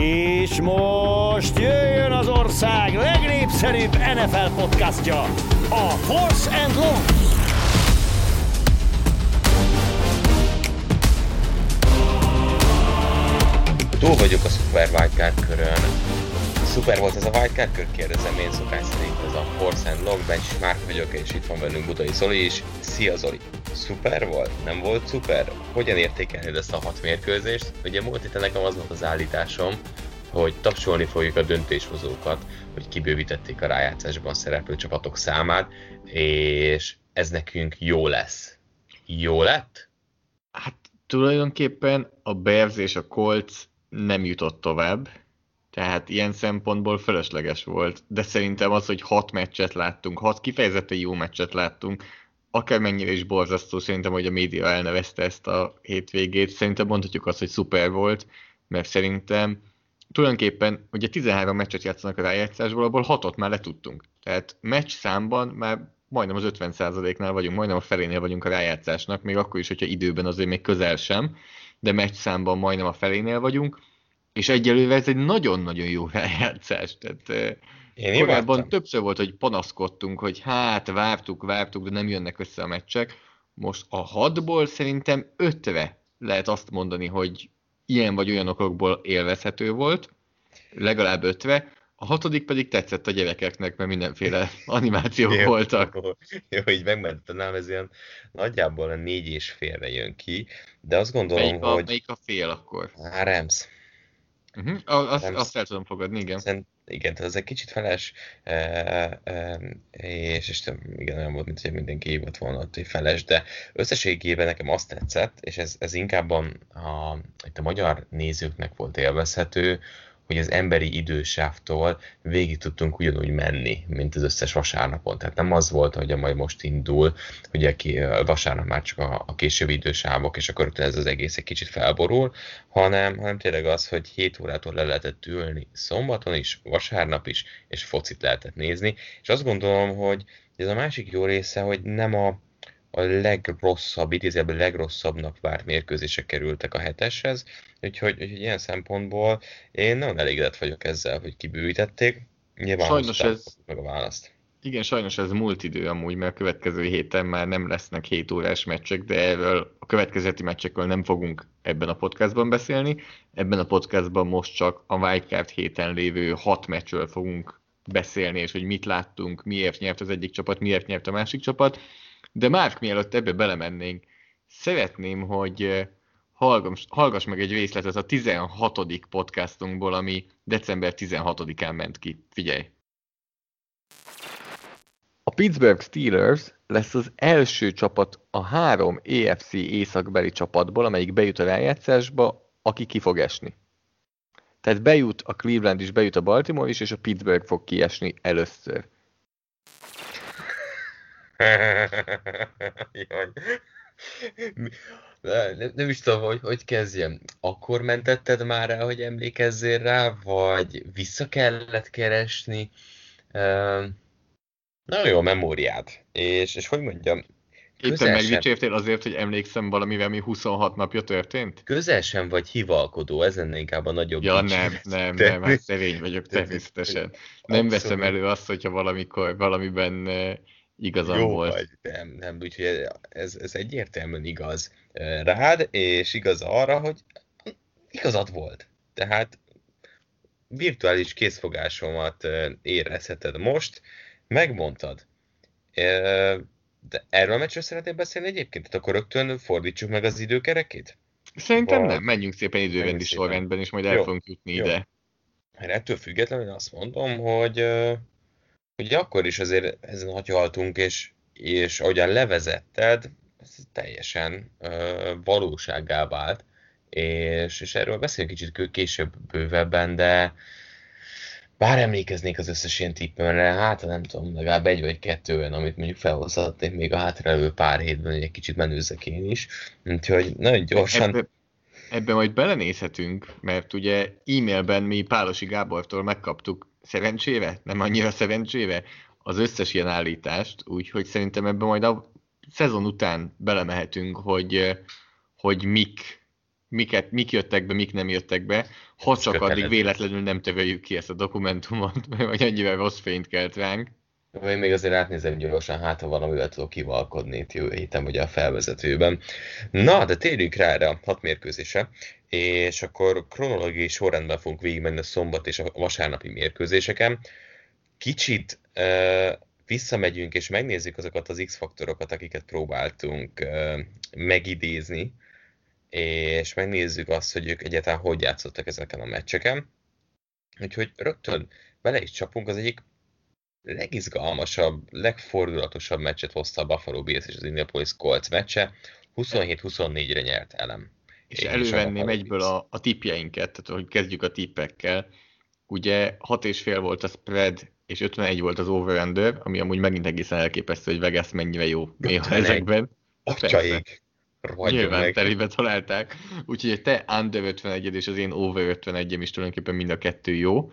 És most jöjjön az ország legnépszerűbb NFL podcastja, a Force and Long. Túl vagyok a Super Wildcard körön. Szuper volt ez a Wildcard kör? Kérdezem én szokás szerint ez a Force and Long Bench Márk vagyok, és itt van velünk Budai Zoli is. Szia Zoli! Szuper volt? Nem volt szuper? Hogyan értékelnéd ezt a hat mérkőzést? Ugye múlt itt nekem az volt az állításom, hogy tapsolni fogjuk a döntéshozókat, hogy kibővítették a rájátszásban szereplő csapatok számát, és ez nekünk jó lesz. Jó lett? Hát tulajdonképpen a Bears és a Colts nem jutott tovább, tehát ilyen szempontból fölösleges volt, de szerintem az, hogy hat meccset láttunk, hat kifejezetten jó meccset láttunk, akármennyire is borzasztó, szerintem, hogy a média elnevezte ezt a hétvégét, szerintem mondhatjuk azt, hogy szuper volt, mert szerintem tulajdonképpen ugye 13 meccset játszanak a rájátszásból, abból 6-ot már letudtunk. Tehát meccs számban már majdnem az 50%-nál vagyunk, majdnem a felénél vagyunk a rájátszásnak, még akkor is, hogyha időben azért még közel sem, de meccs számban majdnem a felénél vagyunk, és egyelőre ez egy nagyon-nagyon jó rájátszás. Tehát én korábban imádtam. többször volt, hogy panaszkodtunk, hogy hát vártuk, vártuk, de nem jönnek össze a meccsek. Most a hatból szerintem ötve lehet azt mondani, hogy ilyen vagy olyan okokból élvezhető volt, legalább ötve, a hatodik pedig tetszett a gyerekeknek, mert mindenféle animációk jó, voltak. Jó, jó, így megmentettem, ez ilyen nagyjából a négy és félre jön ki, de azt gondolom, melyik a, hogy... Melyik a fél akkor? Á, Rams. Uh-huh. Azt, Rams. azt el tudom fogadni, igen. Szerint, igen, tehát ez egy kicsit feles, e, e, és, és igen, olyan volt, mint hogy mindenki hívott volna ott, hogy feles, de összességében nekem azt tetszett, és ez, ez inkább a, a, a magyar nézőknek volt élvezhető, hogy az emberi idősávtól végig tudtunk ugyanúgy menni, mint az összes vasárnapon. Tehát nem az volt, hogy a majd most indul, hogy aki vasárnap már csak a, a későbbi idősávok, és akkor ez az egész egy kicsit felborul, hanem, hanem tényleg az, hogy 7 órától le lehetett ülni szombaton is, vasárnap is, és focit lehetett nézni. És azt gondolom, hogy ez a másik jó része, hogy nem a a legrosszabb, idézőjelben legrosszabbnak várt mérkőzések kerültek a heteshez, úgyhogy, úgyhogy ilyen szempontból én nagyon elégedett vagyok ezzel, hogy kibővítették. Nyilván sajnos ez, meg a választ. Igen, sajnos ez múlt idő amúgy, mert a következő héten már nem lesznek 7 órás meccsek, de erről a következő heti meccsekről nem fogunk ebben a podcastban beszélni. Ebben a podcastban most csak a Wildcard héten lévő hat meccsről fogunk beszélni, és hogy mit láttunk, miért nyert az egyik csapat, miért nyert a másik csapat. De már mielőtt ebbe belemennénk, szeretném, hogy hallgass, hallgass meg egy részletet a 16. podcastunkból, ami december 16-án ment ki. Figyelj! A Pittsburgh Steelers lesz az első csapat a három AFC északbeli csapatból, amelyik bejut a rájátszásba, aki ki fog esni. Tehát bejut a Cleveland is, bejut a Baltimore is, és a Pittsburgh fog kiesni először. Jaj. Nem, nem is tudom, hogy, hogy kezdjem. Akkor mentetted már el, hogy emlékezzél rá, vagy vissza kellett keresni? Uh, nagyon jó a memóriád. És, és hogy mondjam, Éppen megdicsértél azért, hogy emlékszem valamivel, mi 26 napja történt? Közel sem vagy hivalkodó, ez lenne inkább a nagyobb Ja, nem, nem, nem, hát szerény vagyok természetesen. Nem veszem elő azt, hogyha valamikor, valamiben igazam Jó volt. Vagy, nem, nem, úgyhogy ez, ez egyértelműen igaz rád, és igaz arra, hogy igazad volt. Tehát virtuális készfogásomat érezheted most, megmondtad. De erről a meccsről szeretnél beszélni egyébként? Tehát akkor rögtön fordítsuk meg az időkerekét? Szerintem Val... nem, menjünk szépen időrendi sorrendben, és majd el jó, fogunk jutni jó. ide. Mert ettől függetlenül azt mondom, hogy ugye akkor is azért ezen hagyhaltunk, és, és ahogyan levezetted, ez teljesen ö, valóságá vált, és, és erről beszélünk kicsit később bővebben, de bár emlékeznék az összes ilyen tippemre, hát nem tudom, legalább egy vagy kettő olyan, amit mondjuk felhozhatnék még a hátralévő pár hétben, hogy egy kicsit menőzzek én is. Úgyhogy nagyon gyorsan... Ebbe, ebbe majd belenézhetünk, mert ugye e-mailben mi Pálosi Gábortól megkaptuk szerencsére, nem annyira szerencsére, az összes ilyen állítást, úgyhogy szerintem ebben majd a szezon után belemehetünk, hogy, hogy mik, miket, mik jöttek be, mik nem jöttek be, ha csak addig véletlenül nem töröljük ki ezt a dokumentumot, vagy annyivel rossz fényt kelt ránk. Én még azért átnézem gyorsan, hát ha valamivel tudok kivalkodni itt jövő héten, ugye a felvezetőben. Na, de térjünk rá erre a hat mérkőzésre, és akkor kronológiai sorrendben fogunk végigmenni a szombat és a vasárnapi mérkőzéseken. Kicsit uh, visszamegyünk és megnézzük azokat az X-faktorokat, akiket próbáltunk uh, megidézni, és megnézzük azt, hogy ők egyáltalán hogy játszottak ezeken a meccseken. Úgyhogy rögtön bele is csapunk, az egyik legizgalmasabb, legfordulatosabb meccset hozta a Buffalo Bills és az Indianapolis Colts meccse. 27-24-re nyert elem. És elővenném Buffalo egyből a, a tippjeinket, tehát hogy kezdjük a tippekkel. Ugye 6,5 volt a spread, és 51 volt az over-under, ami amúgy megint egészen elképesztő, hogy Vegas mennyire jó néha 51. ezekben. Rohadjon Nyilván meg. telibe találták. Úgyhogy te under 51 és az én over 51 is tulajdonképpen mind a kettő jó.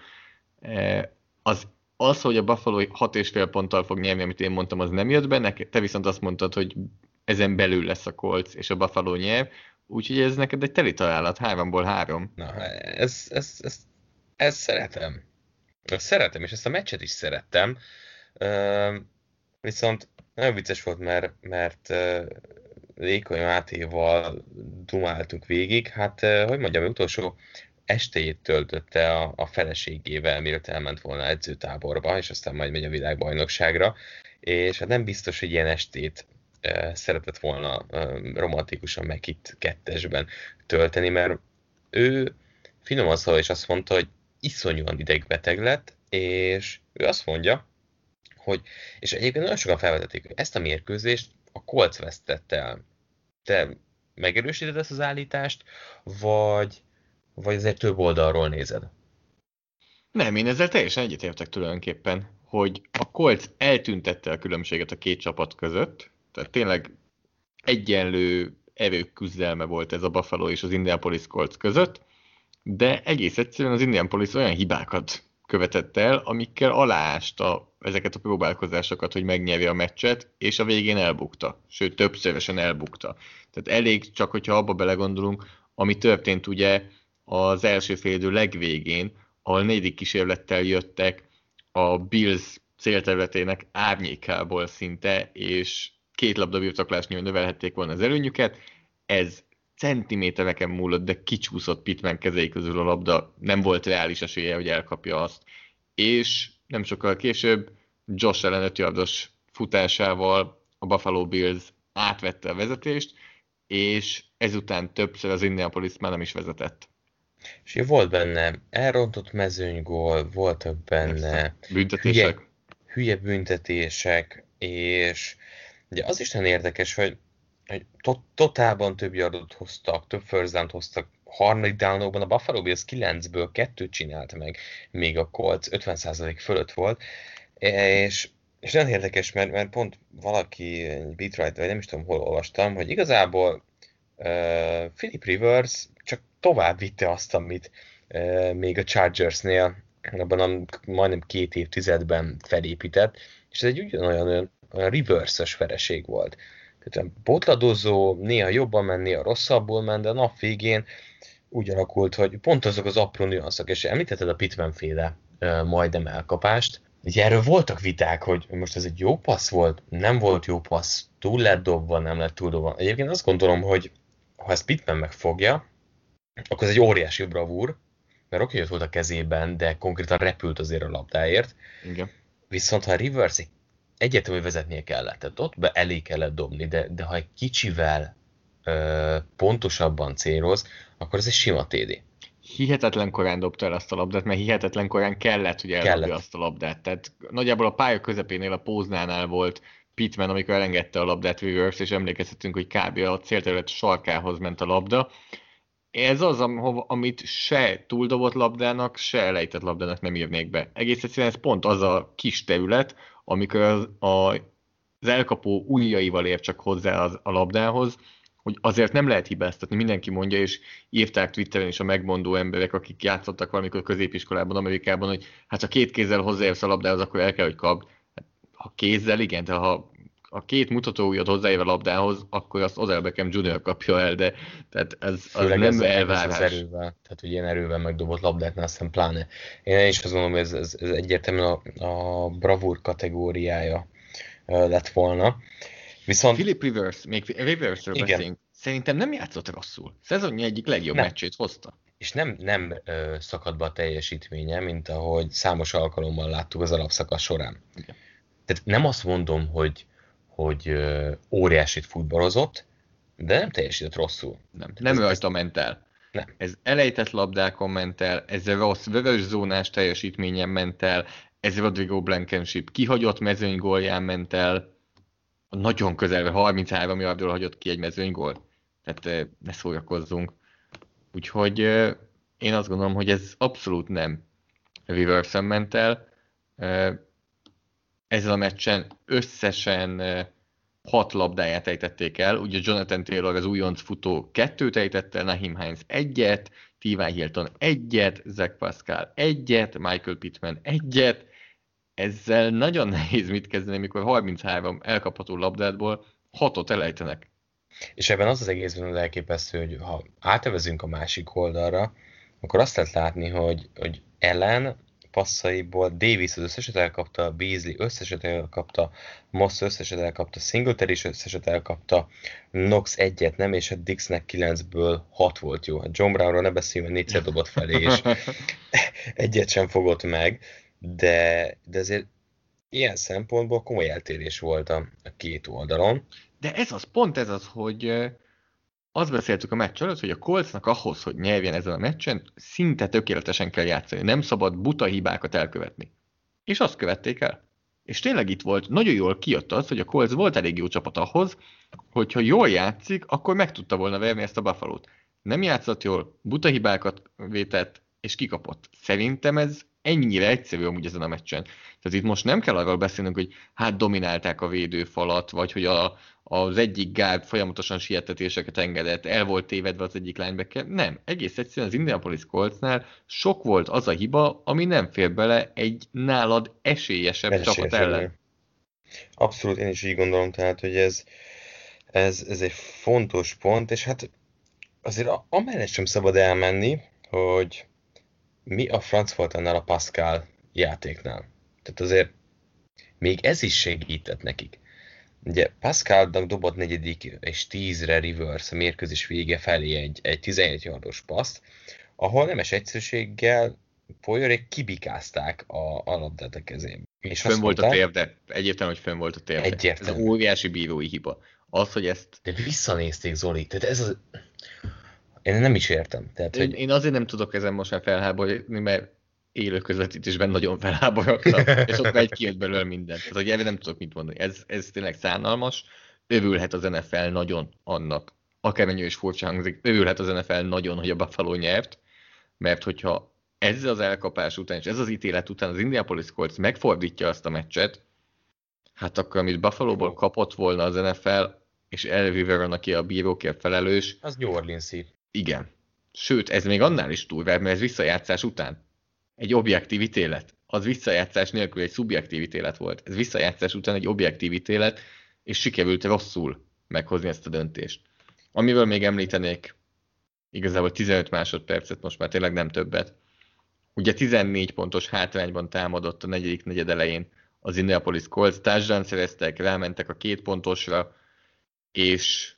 Eh, Az, az, hogy a Buffalo 6,5 ponttal fog nyerni, amit én mondtam, az nem jött be, neked, te viszont azt mondtad, hogy ezen belül lesz a Colts, és a Buffalo nyer, úgyhogy ez neked egy teli találat, háromból három. Na, ez, ez, ez, ez szeretem. Ezt szeretem, és ezt a meccset is szerettem. Üm, viszont nagyon vicces volt, mert, mert uh, Lékony Mátéval dumáltuk végig. Hát, uh, hogy mondjam, utolsó estéjét töltötte a, a feleségével, mielőtt elment volna edzőtáborba, és aztán majd megy a világbajnokságra. És hát nem biztos, hogy ilyen estét uh, szeretett volna uh, romantikusan meg itt kettesben tölteni, mert ő finoman szól, és azt mondta, hogy iszonyúan idegbeteg lett, és ő azt mondja, hogy, és egyébként nagyon sokan felvetették, hogy ezt a mérkőzést a Colts vesztette el. Te megerősíted ezt az állítást, vagy, vagy azért több oldalról nézed? Nem, én ezzel teljesen egyetértek tulajdonképpen, hogy a Colts eltüntette a különbséget a két csapat között, tehát tényleg egyenlő erők küzdelme volt ez a Buffalo és az Indianapolis Colts között, de egész egyszerűen az Indianapolis olyan hibákat követett el, amikkel aláásta ezeket a próbálkozásokat, hogy megnyerje a meccset, és a végén elbukta. Sőt, többszörösen elbukta. Tehát elég csak, hogyha abba belegondolunk, ami történt ugye az első félidő legvégén, ahol negyedik kísérlettel jöttek a Bills célterületének árnyékából szinte, és két labda birtoklásnyival növelhették volna az előnyüket. Ez centimétereken múlott, de kicsúszott Pittman kezei közül a labda, nem volt reális esélye, hogy elkapja azt. És nem sokkal később Josh Allen 5 yardos futásával a Buffalo Bills átvette a vezetést, és ezután többször az Indianapolis már nem is vezetett. És volt benne elrontott mezőnygól, voltak benne Büntetések. hülye, hülye büntetések, és ugye az is nagyon érdekes, hogy, hogy to- totálban több yardot hoztak, több first hoztak, harmadik downokban a Buffalo Bills 9-ből kettőt csinált meg, még a Colts 50% fölött volt, és, és nagyon érdekes, mert, mert pont valaki, egy beatwriter, vagy nem is tudom, hol olvastam, hogy igazából uh, Philip Rivers csak tovább vitte azt, amit még a Chargersnél abban a majdnem két évtizedben felépített, és ez egy ugyanolyan olyan, olyan reverse-ös vereség volt. Tehát botladozó, néha jobban ment, néha rosszabbul ment, de a nap végén úgy alakult, hogy pont azok az apró nüanszok, és említetted a Pittman féle uh, majdnem elkapást, Ugye erről voltak viták, hogy most ez egy jó passz volt, nem volt jó passz, túl lett dobva, nem lett túl dobva. Egyébként azt gondolom, hogy ha ezt Pittman megfogja, akkor ez egy óriási bravúr, mert oké, hogy volt a kezében, de konkrétan repült azért a labdáért. Igen. Viszont ha Rivers egyetemű vezetnie kellett, tehát ott be elé kellett dobni, de, de ha egy kicsivel ö, pontosabban céloz, akkor ez egy sima TD. Hihetetlen korán dobta el azt a labdát, mert hihetetlen korán kellett, hogy eldobja azt a labdát. Tehát nagyjából a pálya közepénél, a póznánál volt Pittman, amikor elengedte a labdát Rivers, és emlékezhetünk, hogy kb. a célterület sarkához ment a labda. Ez az, am- amit se túldobott labdának, se elejtett labdának nem írnék be. Egész egyszerűen ez pont az a kis terület, amikor az, a, az elkapó ujjaival ér csak hozzá az, a labdához, hogy azért nem lehet hibáztatni, mindenki mondja, és írták Twitteren is a megmondó emberek, akik játszottak valamikor középiskolában, Amerikában, hogy hát ha két kézzel hozzáérsz a labdához, akkor el kell, hogy kap. Ha kézzel, igen, de ha a két mutatóujjat hozzáér a labdához, akkor azt Odell Beckham Jr. kapja el, de tehát ez az Főleg nem ez, elvárás. Ez erővel, tehát hogy ilyen erővel megdobott labdáknál aztán pláne. Én is azt gondolom, hogy ez, ez, ez egyértelműen a, a bravúr kategóriája lett volna. Viszont Philip Rivers, még Riversről Igen. beszélünk, szerintem nem játszott rosszul. Szezonja egyik legjobb Nem. meccsét hozta. és nem, nem ö, szakadt be a teljesítménye, mint ahogy számos alkalommal láttuk az alapszakasz során. Igen. Tehát nem azt mondom, hogy, hogy óriásit futballozott, de nem teljesített rosszul. Nem, nem ez- rajta ment el. Nem. Ez elejtett labdákon ment el, ez a rossz vörös zónás teljesítményen ment el, ez Rodrigo Blankenship kihagyott mezőnygólján ment el, nagyon közelve 33 yardról hagyott ki egy mezőnygól. Tehát eh, ne szórakozzunk. Úgyhogy én azt gondolom, hogy ez abszolút nem reverse ment el. Ezzel a meccsen összesen hat labdáját ejtették el. Ugye Jonathan Taylor az újonc futó kettőt ejtett Nahim Hines egyet, T.Y. Hilton egyet, Zach Pascal egyet, Michael Pittman egyet. Ezzel nagyon nehéz mit kezdeni, amikor 33 elkapható labdádból hatot elejtenek. És ebben az az egészben az elképesztő, hogy ha átevezünk a másik oldalra, akkor azt lehet látni, hogy, hogy Ellen passzaiból Davis az összeset elkapta, Beasley összeset elkapta, Moss összeset elkapta, Singletary is összeset elkapta, Knox egyet nem, és a Dixnek 9-ből 6 volt jó. A John Brownról ne beszéljünk, mert négyszer dobott felé, és egyet sem fogott meg, de, de azért ilyen szempontból komoly eltérés volt a, a két oldalon. De ez az, pont ez az, hogy azt beszéltük a meccs előtt, hogy a Coltsnak ahhoz, hogy nyerjen ezen a meccsen, szinte tökéletesen kell játszani. Nem szabad buta hibákat elkövetni. És azt követték el. És tényleg itt volt, nagyon jól kijött az, hogy a Colts volt elég jó csapat ahhoz, hogyha jól játszik, akkor meg tudta volna verni ezt a Buffalo-t. Nem játszott jól, buta hibákat vétett, és kikapott. Szerintem ez ennyire egyszerű amúgy ezen a meccsen. Tehát itt most nem kell arról beszélnünk, hogy hát dominálták a védőfalat, vagy hogy a, az egyik gárd folyamatosan sietetéseket engedett, el volt tévedve az egyik linebacker. Nem, egész egyszerűen az Indianapolis Coltsnál sok volt az a hiba, ami nem fér bele egy nálad esélyesebb Esélyes csapat ellen. Abszolút, én is így gondolom, tehát, hogy ez, ez, ez egy fontos pont, és hát azért amellett sem szabad elmenni, hogy mi a franc volt annál a Pascal játéknál. Tehát azért még ez is segített nekik. Ugye Pascalnak dobott negyedik és tízre reverse a mérkőzés vége felé egy, egy 17 yardos paszt, ahol nemes egyszerűséggel Poyorék kibikázták a, a labdát a kezébe. És Fönn volt a mondták, térde, egyértelmű, hogy fönn volt a térde. Egyértelmű. Ez óriási bírói hiba. Az, hogy ezt De visszanézték, Zoli. Tehát ez az... Én nem is értem. Tehát, Én, hogy én azért nem tudok ezen most már felháborodni, mert élő közvetítésben nagyon felháborodtam, és ott már egy kijött belőle mindent. Tehát, hogy erre nem tudok mit mondani. Ez, ez tényleg szánalmas. Övülhet az NFL nagyon annak, akármennyire is furcsa hangzik, övülhet az NFL nagyon, hogy a Buffalo nyert, mert hogyha ezzel az elkapás után, és ez az ítélet után az Indianapolis Colts megfordítja azt a meccset, hát akkor amit Buffalo-ból kapott volna az NFL, és El Riveron, aki a bírókért felelős, az New Orleans-i. Igen. Sőt, ez még annál is durvább, mert ez visszajátszás után. Egy objektív ítélet. Az visszajátszás nélkül egy szubjektív ítélet volt. Ez visszajátszás után egy objektív ítélet, és sikerült rosszul meghozni ezt a döntést. Amivel még említenék igazából 15 másodpercet, most már tényleg nem többet. Ugye 14 pontos hátrányban támadott a negyedik negyed elején az Indianapolis Colts, touchdown szereztek, rámentek a két pontosra, és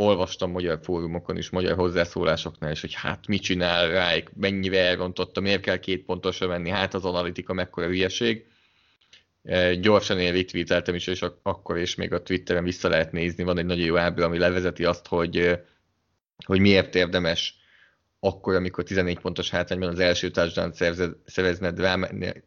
olvastam magyar fórumokon is, magyar hozzászólásoknál is, hogy hát mit csinál rájuk, mennyire elrontotta, miért kell két pontosra menni, hát az analitika mekkora hülyeség. E, Gyorsan én retweeteltem is, és ak- akkor és még a Twitteren vissza lehet nézni, van egy nagyon jó ábra, ami levezeti azt, hogy, e, hogy miért érdemes akkor, amikor 14 pontos hátrányban az első touchdown szerezned,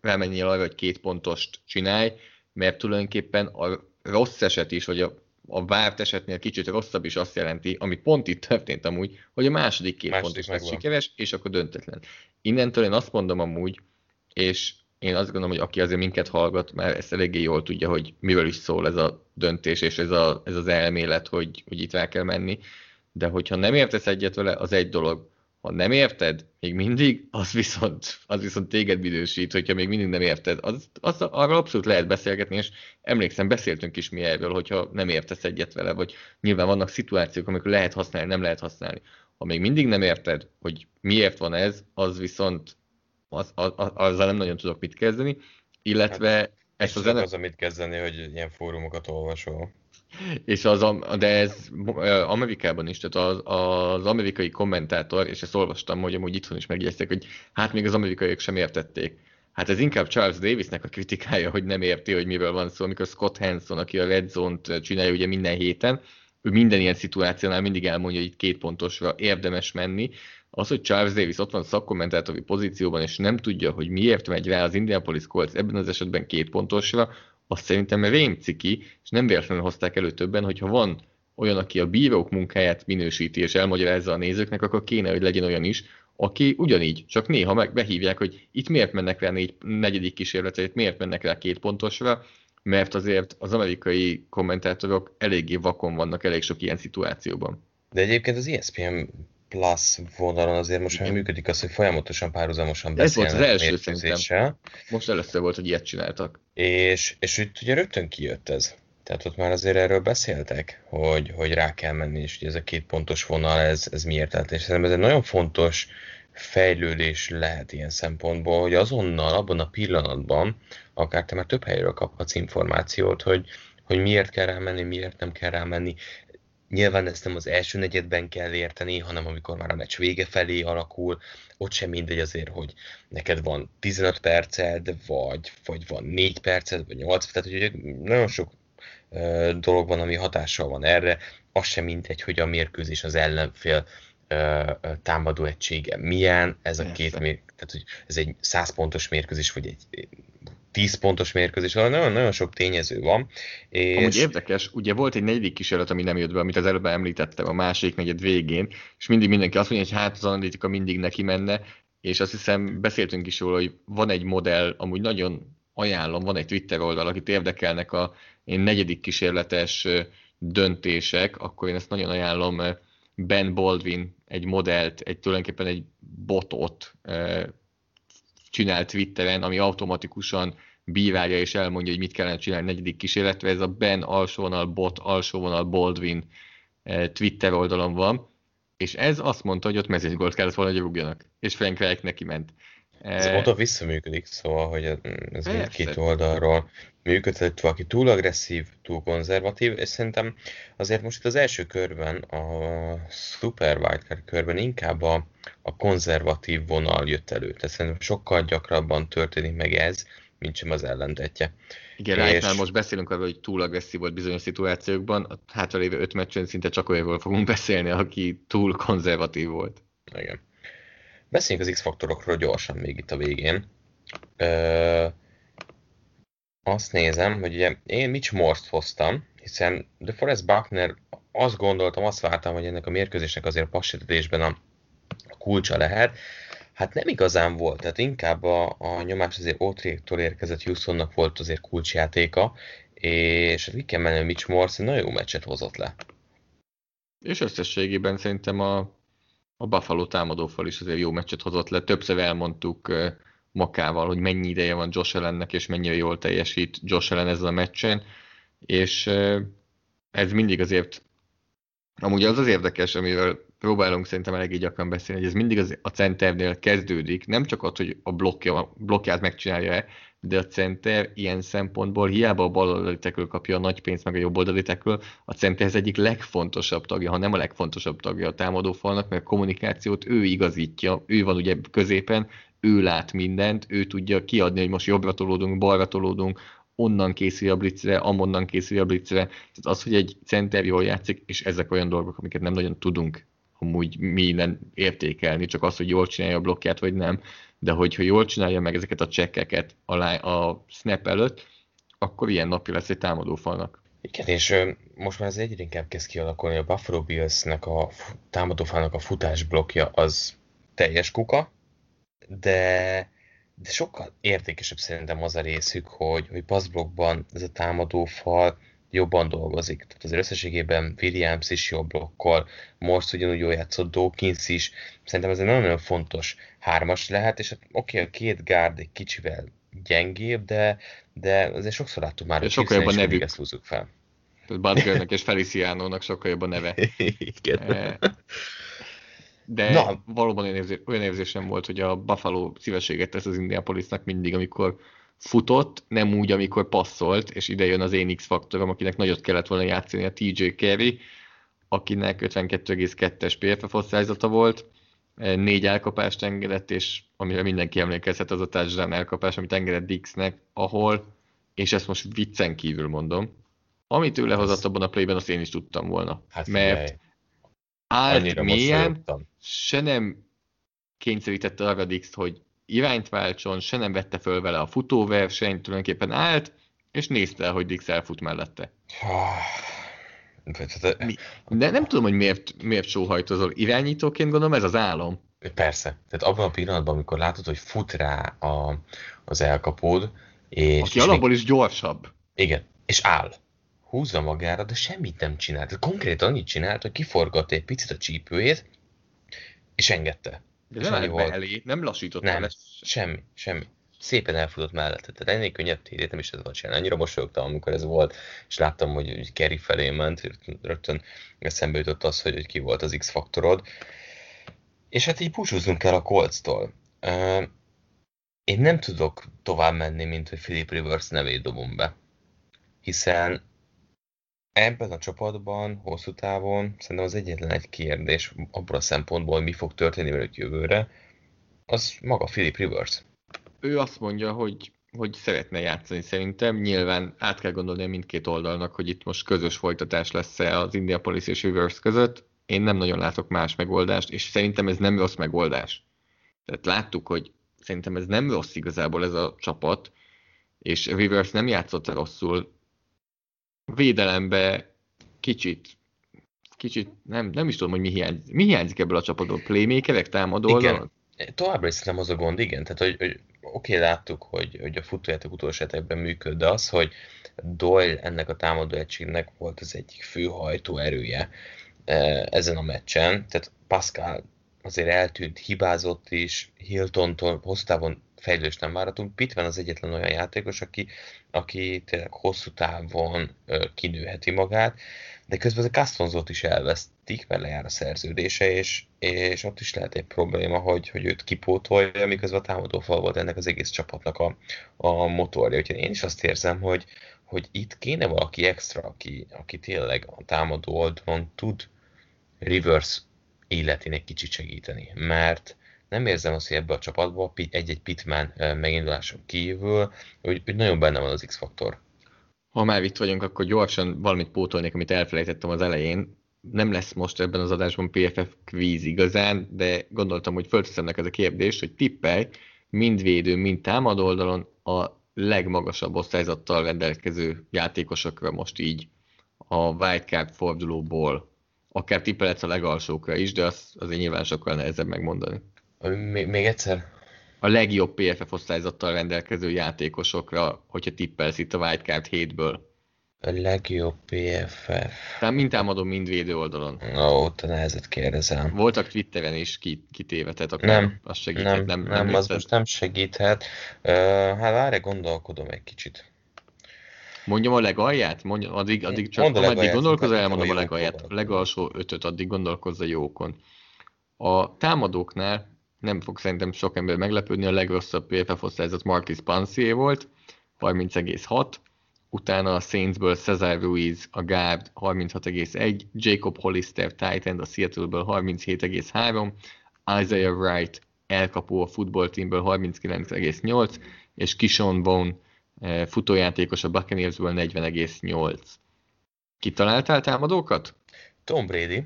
rámenjél arra, hogy két pontost csinálj, mert tulajdonképpen a rossz eset is, vagy a, a várt esetnél kicsit rosszabb is azt jelenti, ami pont itt történt amúgy, hogy a második két Második pontos lesz sikeres, és akkor döntetlen. Innentől én azt mondom amúgy, és én azt gondolom, hogy aki azért minket hallgat, már ezt eléggé jól tudja, hogy mivel is szól ez a döntés, és ez, a, ez az elmélet, hogy, hogy itt rá kell menni, de hogyha nem értesz egyet vele, az egy dolog, Ha nem érted, még mindig, az viszont, az viszont téged minősít, hogyha még mindig nem érted. Az, az, arról abszolút lehet beszélgetni, és emlékszem, beszéltünk is mi erről, hogyha nem értesz egyet vele, vagy nyilván vannak szituációk, amikor lehet használni, nem lehet használni. Ha még mindig nem érted, hogy miért van ez, az viszont az, az, azzal nem nagyon tudok mit kezdeni, illetve hát, ezt az... Az, amit kezdeni, hogy ilyen fórumokat olvasol. És az, de ez Amerikában is, tehát az, az amerikai kommentátor, és ezt olvastam, hogy amúgy itthon is megjegyezték, hogy hát még az amerikaiak sem értették. Hát ez inkább Charles Davisnek a kritikája, hogy nem érti, hogy miről van szó, amikor Scott Hanson, aki a Red Zone-t csinálja ugye minden héten, ő minden ilyen szituációnál mindig elmondja, hogy itt két pontosra érdemes menni. Az, hogy Charles Davis ott van szakkommentátori pozícióban, és nem tudja, hogy miért megy rá az Indianapolis Colts ebben az esetben két pontosra, azt szerintem rémciki, és nem véletlenül hozták elő többen, hogyha van olyan, aki a bírók munkáját minősíti és elmagyarázza a nézőknek, akkor kéne, hogy legyen olyan is, aki ugyanígy, csak néha meg behívják, hogy itt miért mennek rá négy, negyedik kísérletre, itt miért mennek rá két pontosra, mert azért az amerikai kommentátorok eléggé vakon vannak elég sok ilyen szituációban. De egyébként az ESPN Plus vonalon azért most már működik az, hogy folyamatosan párhuzamosan beszélnek Ez volt az első szerintem. Most először volt, hogy ilyet csináltak. És, és itt ugye rögtön kijött ez. Tehát ott már azért erről beszéltek, hogy, hogy rá kell menni, és hogy ez a két pontos vonal, ez, ez miért lehet. És szerintem ez egy nagyon fontos fejlődés lehet ilyen szempontból, hogy azonnal, abban a pillanatban, akár te már több helyről kaphatsz információt, hogy, hogy miért kell rámenni, miért nem kell rámenni. Nyilván ezt nem az első negyedben kell érteni, hanem amikor már a meccs vége felé alakul, ott sem mindegy azért, hogy neked van 15 perced, vagy, vagy van 4 perced, vagy 8, tehát hogy nagyon sok uh, dolog van, ami hatással van erre, az sem mindegy, hogy a mérkőzés az ellenfél támadó egysége milyen, ez a két mér, tehát hogy ez egy 100 pontos mérkőzés, vagy egy 10 pontos mérkőzés, nagyon, nagyon sok tényező van. És... Amúgy érdekes, ugye volt egy negyedik kísérlet, ami nem jött be, amit az előbb említettem a másik negyed végén, és mindig mindenki azt mondja, hogy hát az analitika mindig neki menne, és azt hiszem beszéltünk is róla, hogy van egy modell, amúgy nagyon ajánlom, van egy Twitter oldal, akit érdekelnek a én negyedik kísérletes döntések, akkor én ezt nagyon ajánlom, Ben Baldwin egy modellt, egy tulajdonképpen egy botot csinált Twitteren, ami automatikusan bírálja és elmondja, hogy mit kellene csinálni negyedik kísérletre. Ez a Ben alsóvonal bot, alsóvonal Baldwin Twitter oldalon van, és ez azt mondta, hogy ott mezőnygolt kellett volna, hogy rúgjanak. És Frank Reich neki ment. Ez e... oda visszaműködik, szóval, hogy ez mindkét oldalról működhet, valaki túl agresszív, túl konzervatív, és szerintem azért most itt az első körben, a Super Wildcard körben inkább a, a konzervatív vonal jött elő. Tehát szerintem sokkal gyakrabban történik meg ez, mint sem az ellentetje. Igen, és... már most beszélünk arról, hogy túl agresszív volt bizonyos szituációkban, a hátralévő öt meccsen szinte csak olyanról fogunk beszélni, aki túl konzervatív volt. Igen. Beszéljünk az X-faktorokról gyorsan még itt a végén. Ö, azt nézem, hogy ugye én Mitch Morse-t hoztam, hiszen The Forest Buckner azt gondoltam, azt vártam, hogy ennek a mérkőzésnek azért a passítetésben a, kulcsa lehet. Hát nem igazán volt, tehát inkább a, a nyomás azért Otréktól érkezett Houstonnak volt azért kulcsjátéka, és ki kell menni, Mitch Morse nagyon jó meccset hozott le. És összességében szerintem a a Buffalo támadófal is azért jó meccset hozott le. Többször elmondtuk Makával, hogy mennyi ideje van Josh Allennek, és mennyire jól teljesít Josh Allen ezzel a meccsen, és ez mindig azért, amúgy az az érdekes, amivel próbálunk szerintem elég gyakran beszélni, hogy ez mindig az, a centernél kezdődik, nem csak az, hogy a blokkja, blokkját megcsinálja-e, de a center ilyen szempontból hiába a baloldali tekről kapja a nagy pénzt, meg a jobb oldali tekről, a center az egyik legfontosabb tagja, ha nem a legfontosabb tagja a támadófalnak, mert a kommunikációt ő igazítja, ő van ugye középen, ő lát mindent, ő tudja kiadni, hogy most jobbra tolódunk, balra tolódunk, onnan készül a blitzre, amonnan készül a blitzre. Tehát az, hogy egy center jól játszik, és ezek olyan dolgok, amiket nem nagyon tudunk amúgy minden értékelni, csak az, hogy jól csinálja a blokkját, vagy nem, de hogyha jól csinálja meg ezeket a csekkeket a, a snap előtt, akkor ilyen napja lesz egy támadófalnak. Igen, és most már ez egyre inkább kezd kialakulni, a Buffalo Bills-nek a támadófalnak a futás blokkja az teljes kuka, de, de sokkal értékesebb szerintem az a részük, hogy, hogy passzblokkban ez a támadófal jobban dolgozik. Tehát azért összességében Williams is jobb blokkol, most ugyanúgy jól játszott Dawkins is. Szerintem ez egy nagyon-nagyon fontos hármas lehet, és hát oké, okay, a két gárd egy kicsivel gyengébb, de, de azért sokszor láttuk már, hogy sokkal jobban nevük. ezt húzzuk fel. Butgernek és Feliciano-nak sokkal jobb a neve. Igen. Eh, de Na. valóban olyan, érzés, olyan érzésem volt, hogy a Buffalo szívességet tesz az Indianapolisnak mindig, amikor futott, nem úgy, amikor passzolt, és ide jön az én X-faktorom, akinek nagyot kellett volna játszani a TJ Carey, akinek 52,2-es PFF osztályzata volt, négy elkapást engedett, és amire mindenki emlékezhet, az a touchdown elkapás, amit engedett Dixnek, ahol, és ezt most viccen kívül mondom, amit ő lehozott abban a playben, azt én is tudtam volna. Hát mert állt mélyen, se nem kényszerítette arra Dix, hogy irányt váltson, se nem vette föl vele a futóversenyt, tulajdonképpen állt, és nézte, hogy Dix elfut mellette. Mi? De nem tudom, hogy miért, miért sóhajtozol. Irányítóként gondolom ez az álom. Persze. Tehát abban a pillanatban, amikor látod, hogy fut rá a, az elkapód, és... Aki alapból még... is gyorsabb. Igen, és áll. Húzza magára, de semmit nem csinált. Konkrétan annyit csinált, hogy kiforgatt egy picit a csípőjét, és engedte. De nem állt elé, nem lassított Nem, semmi, semmi. Szépen elfutott mellette. Tehát ennél könnyebb térét nem is ez volt csinálni. Annyira mosolyogtam, amikor ez volt, és láttam, hogy, hogy Kerry felé ment, rögtön eszembe jutott az, hogy, hogy ki volt az X-faktorod. És hát így búcsúzzunk el a Colts-tól. Uh, én nem tudok tovább menni, mint hogy Philip Rivers nevét dobom be. Hiszen Ebben a csapatban hosszú távon szerintem az egyetlen egy kérdés abból a szempontból, hogy mi fog történni velük jövőre, az maga Philip Rivers. Ő azt mondja, hogy, hogy szeretne játszani szerintem. Nyilván át kell gondolni mindkét oldalnak, hogy itt most közös folytatás lesz-e az Indianapolis és Rivers között. Én nem nagyon látok más megoldást, és szerintem ez nem rossz megoldás. Tehát láttuk, hogy szerintem ez nem rossz igazából ez a csapat, és Rivers nem játszott rosszul, védelembe kicsit, kicsit nem, nem is tudom, hogy mi hiányzik. Mi hiányzik ebből a csapatból? Playmakerek, támadó Igen. Továbbra is szerintem az a gond, igen. Tehát, hogy, hogy oké, láttuk, hogy, hogy a futójáték utolsó esetekben működ, de az, hogy Doyle ennek a támadó egységnek volt az egyik fő hajtó erője e, ezen a meccsen. Tehát Pascal azért eltűnt, hibázott is, Hiltontól hosszú távon fejlődést nem várhatunk. Pittman az egyetlen olyan játékos, aki, aki tényleg hosszú távon kinőheti magát, de közben a Castonzot is elvesztik, mert lejár a szerződése, és, és ott is lehet egy probléma, hogy, hogy őt kipótolja, miközben a támadófal volt ennek az egész csapatnak a, a motorja. Úgyhogy én is azt érzem, hogy, hogy itt kéne valaki extra, aki, aki tényleg a támadó oldalon tud reverse életén egy kicsit segíteni, mert nem érzem azt, hogy ebbe a csapatba egy-egy Pitman meginduláson kívül, hogy, hogy nagyon benne van az X-faktor. Ha már itt vagyunk, akkor gyorsan valamit pótolnék, amit elfelejtettem az elején. Nem lesz most ebben az adásban PFF kvíz igazán, de gondoltam, hogy fölteszem neked a kérdést, hogy tippelj mind védő, mind támadó oldalon a legmagasabb osztályzattal rendelkező játékosokra most így a wildcard fordulóból. Akár tippelhetsz a legalsókra is, de az azért nyilván sokkal nehezebb megmondani. Még, még egyszer? A legjobb PFF osztályzattal rendelkező játékosokra, hogyha tippelsz itt a Wildcard 7-ből. A legjobb PFF. Tehát mind támadom, mind védő oldalon. Ó, te nehezet kérdezem. Voltak Twitteren is kitéve, tehát akkor nem, az segíthet. Nem, nem, nem, nem az most nem segíthet. Uh, hát várj, gondolkodom egy kicsit. Mondjam a legalját? Mondjam, addig, addig csak Mondd ameddig gondolkozol, elmondom a legalját. A legalsó ötöt addig gondolkozz a jókon. A támadóknál nem fog szerintem sok ember meglepődni, a legrosszabb PFF osztályzat Marcus Pansé volt, 30,6, utána a Saintsből Cesar Ruiz, a Guard 36,1, Jacob Hollister Titan a Seattle-ből 37,3, Isaiah Wright elkapó a football teamből 39,8, és Kishon Bone eh, futójátékos a Buccaneersből 40,8. Kitaláltál támadókat? Tom Brady.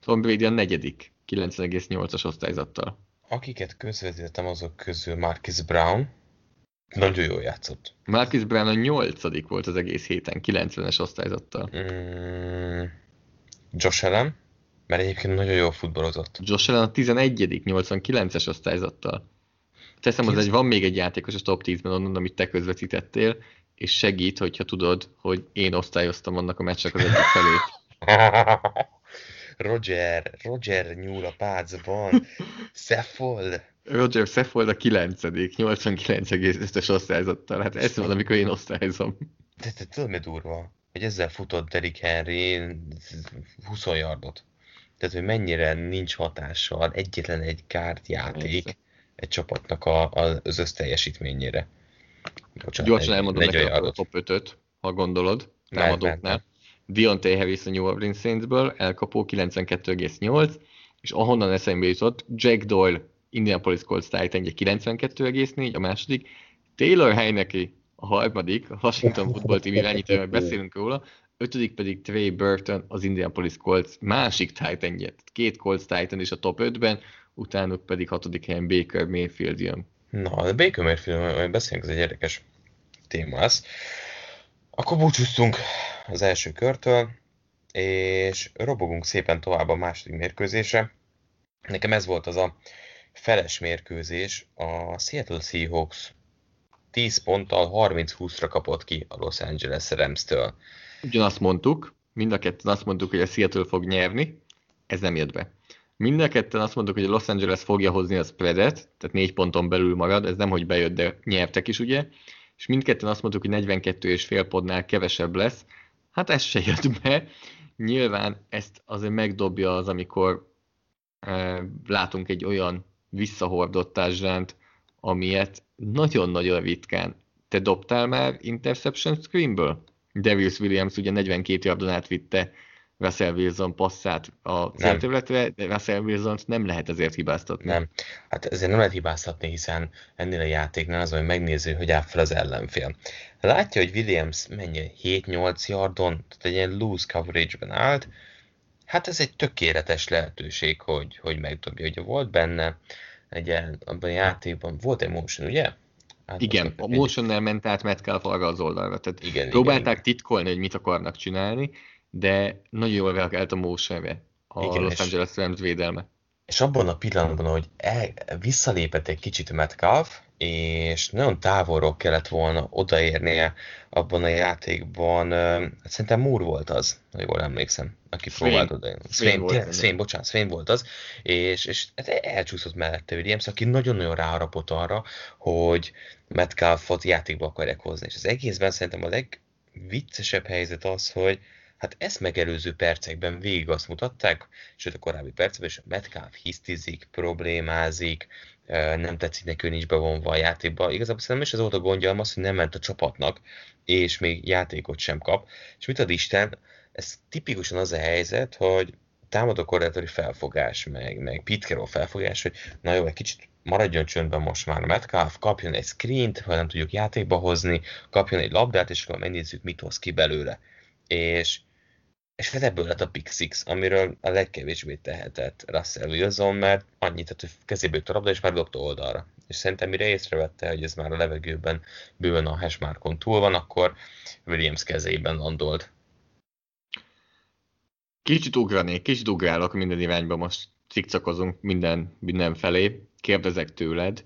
Tom Brady a negyedik. 9,8-as osztályzattal. Akiket közvetítettem azok közül Marcus Brown, nagyon jól játszott. Marcus Brown a nyolcadik volt az egész héten, 90-es osztályzattal. Mm, Josh Allen, mert egyébként nagyon jól futballozott. Josh Allen a 11 89-es osztályzattal. Teszem, az egy, van még egy játékos a top 10-ben onnan, amit te közvetítettél, és segít, hogyha tudod, hogy én osztályoztam annak a meccsnek az egyik felét. Roger, Roger nyúl a pácban. Seffold. Roger Seffold a 9 89,5-es osztályzattal. Hát ez van, amikor én osztályozom. De te tudod, mi durva? Hogy ezzel futott Derrick Henry 20 yardot. Tehát, hogy mennyire nincs hatással egyetlen egy kártyáték Persze. egy csapatnak a, a, az összteljesítményére. Bocsánat, Gyorsan elmondom neked a top 5-öt, ha gondolod, támadóknál. Deontay Harris a New Orleans Saintsből, elkapó 92,8, és ahonnan eszembe jutott, Jack Doyle, Indianapolis Colts Titan 92,4, a második, Taylor Heineke, a harmadik, a Washington Football Team irányítója, meg beszélünk róla, ötödik pedig Trey Burton, az Indianapolis Colts másik titan Két Colts Titan is a top 5-ben, utánuk pedig hatodik helyen Baker Mayfield jön. Na, a Baker Mayfield, majd beszélünk, ez egy érdekes téma lesz. Akkor búcsúztunk az első körtől, és robogunk szépen tovább a második mérkőzésre. Nekem ez volt az a feles mérkőzés, a Seattle Seahawks 10 ponttal 30-20-ra kapott ki a Los Angeles Rams-től. Ugyanazt mondtuk, mind a ketten azt mondtuk, hogy a Seattle fog nyerni, ez nem jött be. Mind a ketten azt mondtuk, hogy a Los Angeles fogja hozni a spreadet, tehát négy ponton belül marad, ez nem, hogy bejött, de nyertek is, ugye? És mindketten azt mondtuk, hogy 42 és fél pontnál kevesebb lesz. Hát ez se jött be. Nyilván ezt azért megdobja az, amikor e, látunk egy olyan visszahordott társadalmat, amilyet nagyon-nagyon ritkán. Te dobtál már interception screenből? Darius Williams ugye 42 yardon átvitte Russell Wilson passzát a célterületre, de Russell wilson nem lehet ezért hibáztatni. Nem. Hát ezért nem lehet hibáztatni, hiszen ennél a játéknál az, hogy megnéző, hogy áll fel az ellenfél. Látja, hogy Williams mennyi 7-8 yardon, tehát egy ilyen loose coverage-ben állt, hát ez egy tökéletes lehetőség, hogy, hogy megdobja. Ugye volt benne egy abban a játékban, volt egy motion, ugye? Hát igen, a motionnel ment át Metcalf arra az oldalra. Tehát igen, próbálták igen, titkolni, hogy mit akarnak csinálni, de nagyon jól reagált a motionre a igen, Los Angeles Rams védelme. És abban a pillanatban, hogy el, visszalépett egy kicsit Metcalf, és nagyon távolról kellett volna odaérnie abban a játékban. Hát szerintem Moore volt az, ha jól emlékszem, aki Swain. próbált oda. Swain, volt, Swain, bocsánat, Swain volt az, és, és hát elcsúszott mellette Williams, aki nagyon-nagyon ráharapott arra, hogy Metcalfot játékba akarják hozni. És az egészben szerintem a legviccesebb helyzet az, hogy hát ezt megelőző percekben végig azt mutatták, sőt a korábbi percekben is, Metcalf hisztizik, problémázik, nem tetszik neki, nincs bevonva a játékba. Igazából szerintem is az volt a gondja, az, hogy nem ment a csapatnak, és még játékot sem kap. És mit ad Isten, ez tipikusan az a helyzet, hogy támadó koordinátori felfogás, meg, meg Carroll felfogás, hogy na jó, egy kicsit maradjon csöndben most már Metcalf, kapjon egy screent, ha nem tudjuk játékba hozni, kapjon egy labdát, és akkor megnézzük, mit hoz ki belőle. És és hát ebből lett a Pick Six, amiről a legkevésbé tehetett Russell Wilson, mert annyit hogy kezébe jött a labda, és már dobta oldalra. És szerintem mire észrevette, hogy ez már a levegőben bőven a hashmarkon túl van, akkor Williams kezében landolt. Kicsit ugranék, kicsit ugrálok minden irányba, most cikcakozunk minden, minden felé. Kérdezek tőled,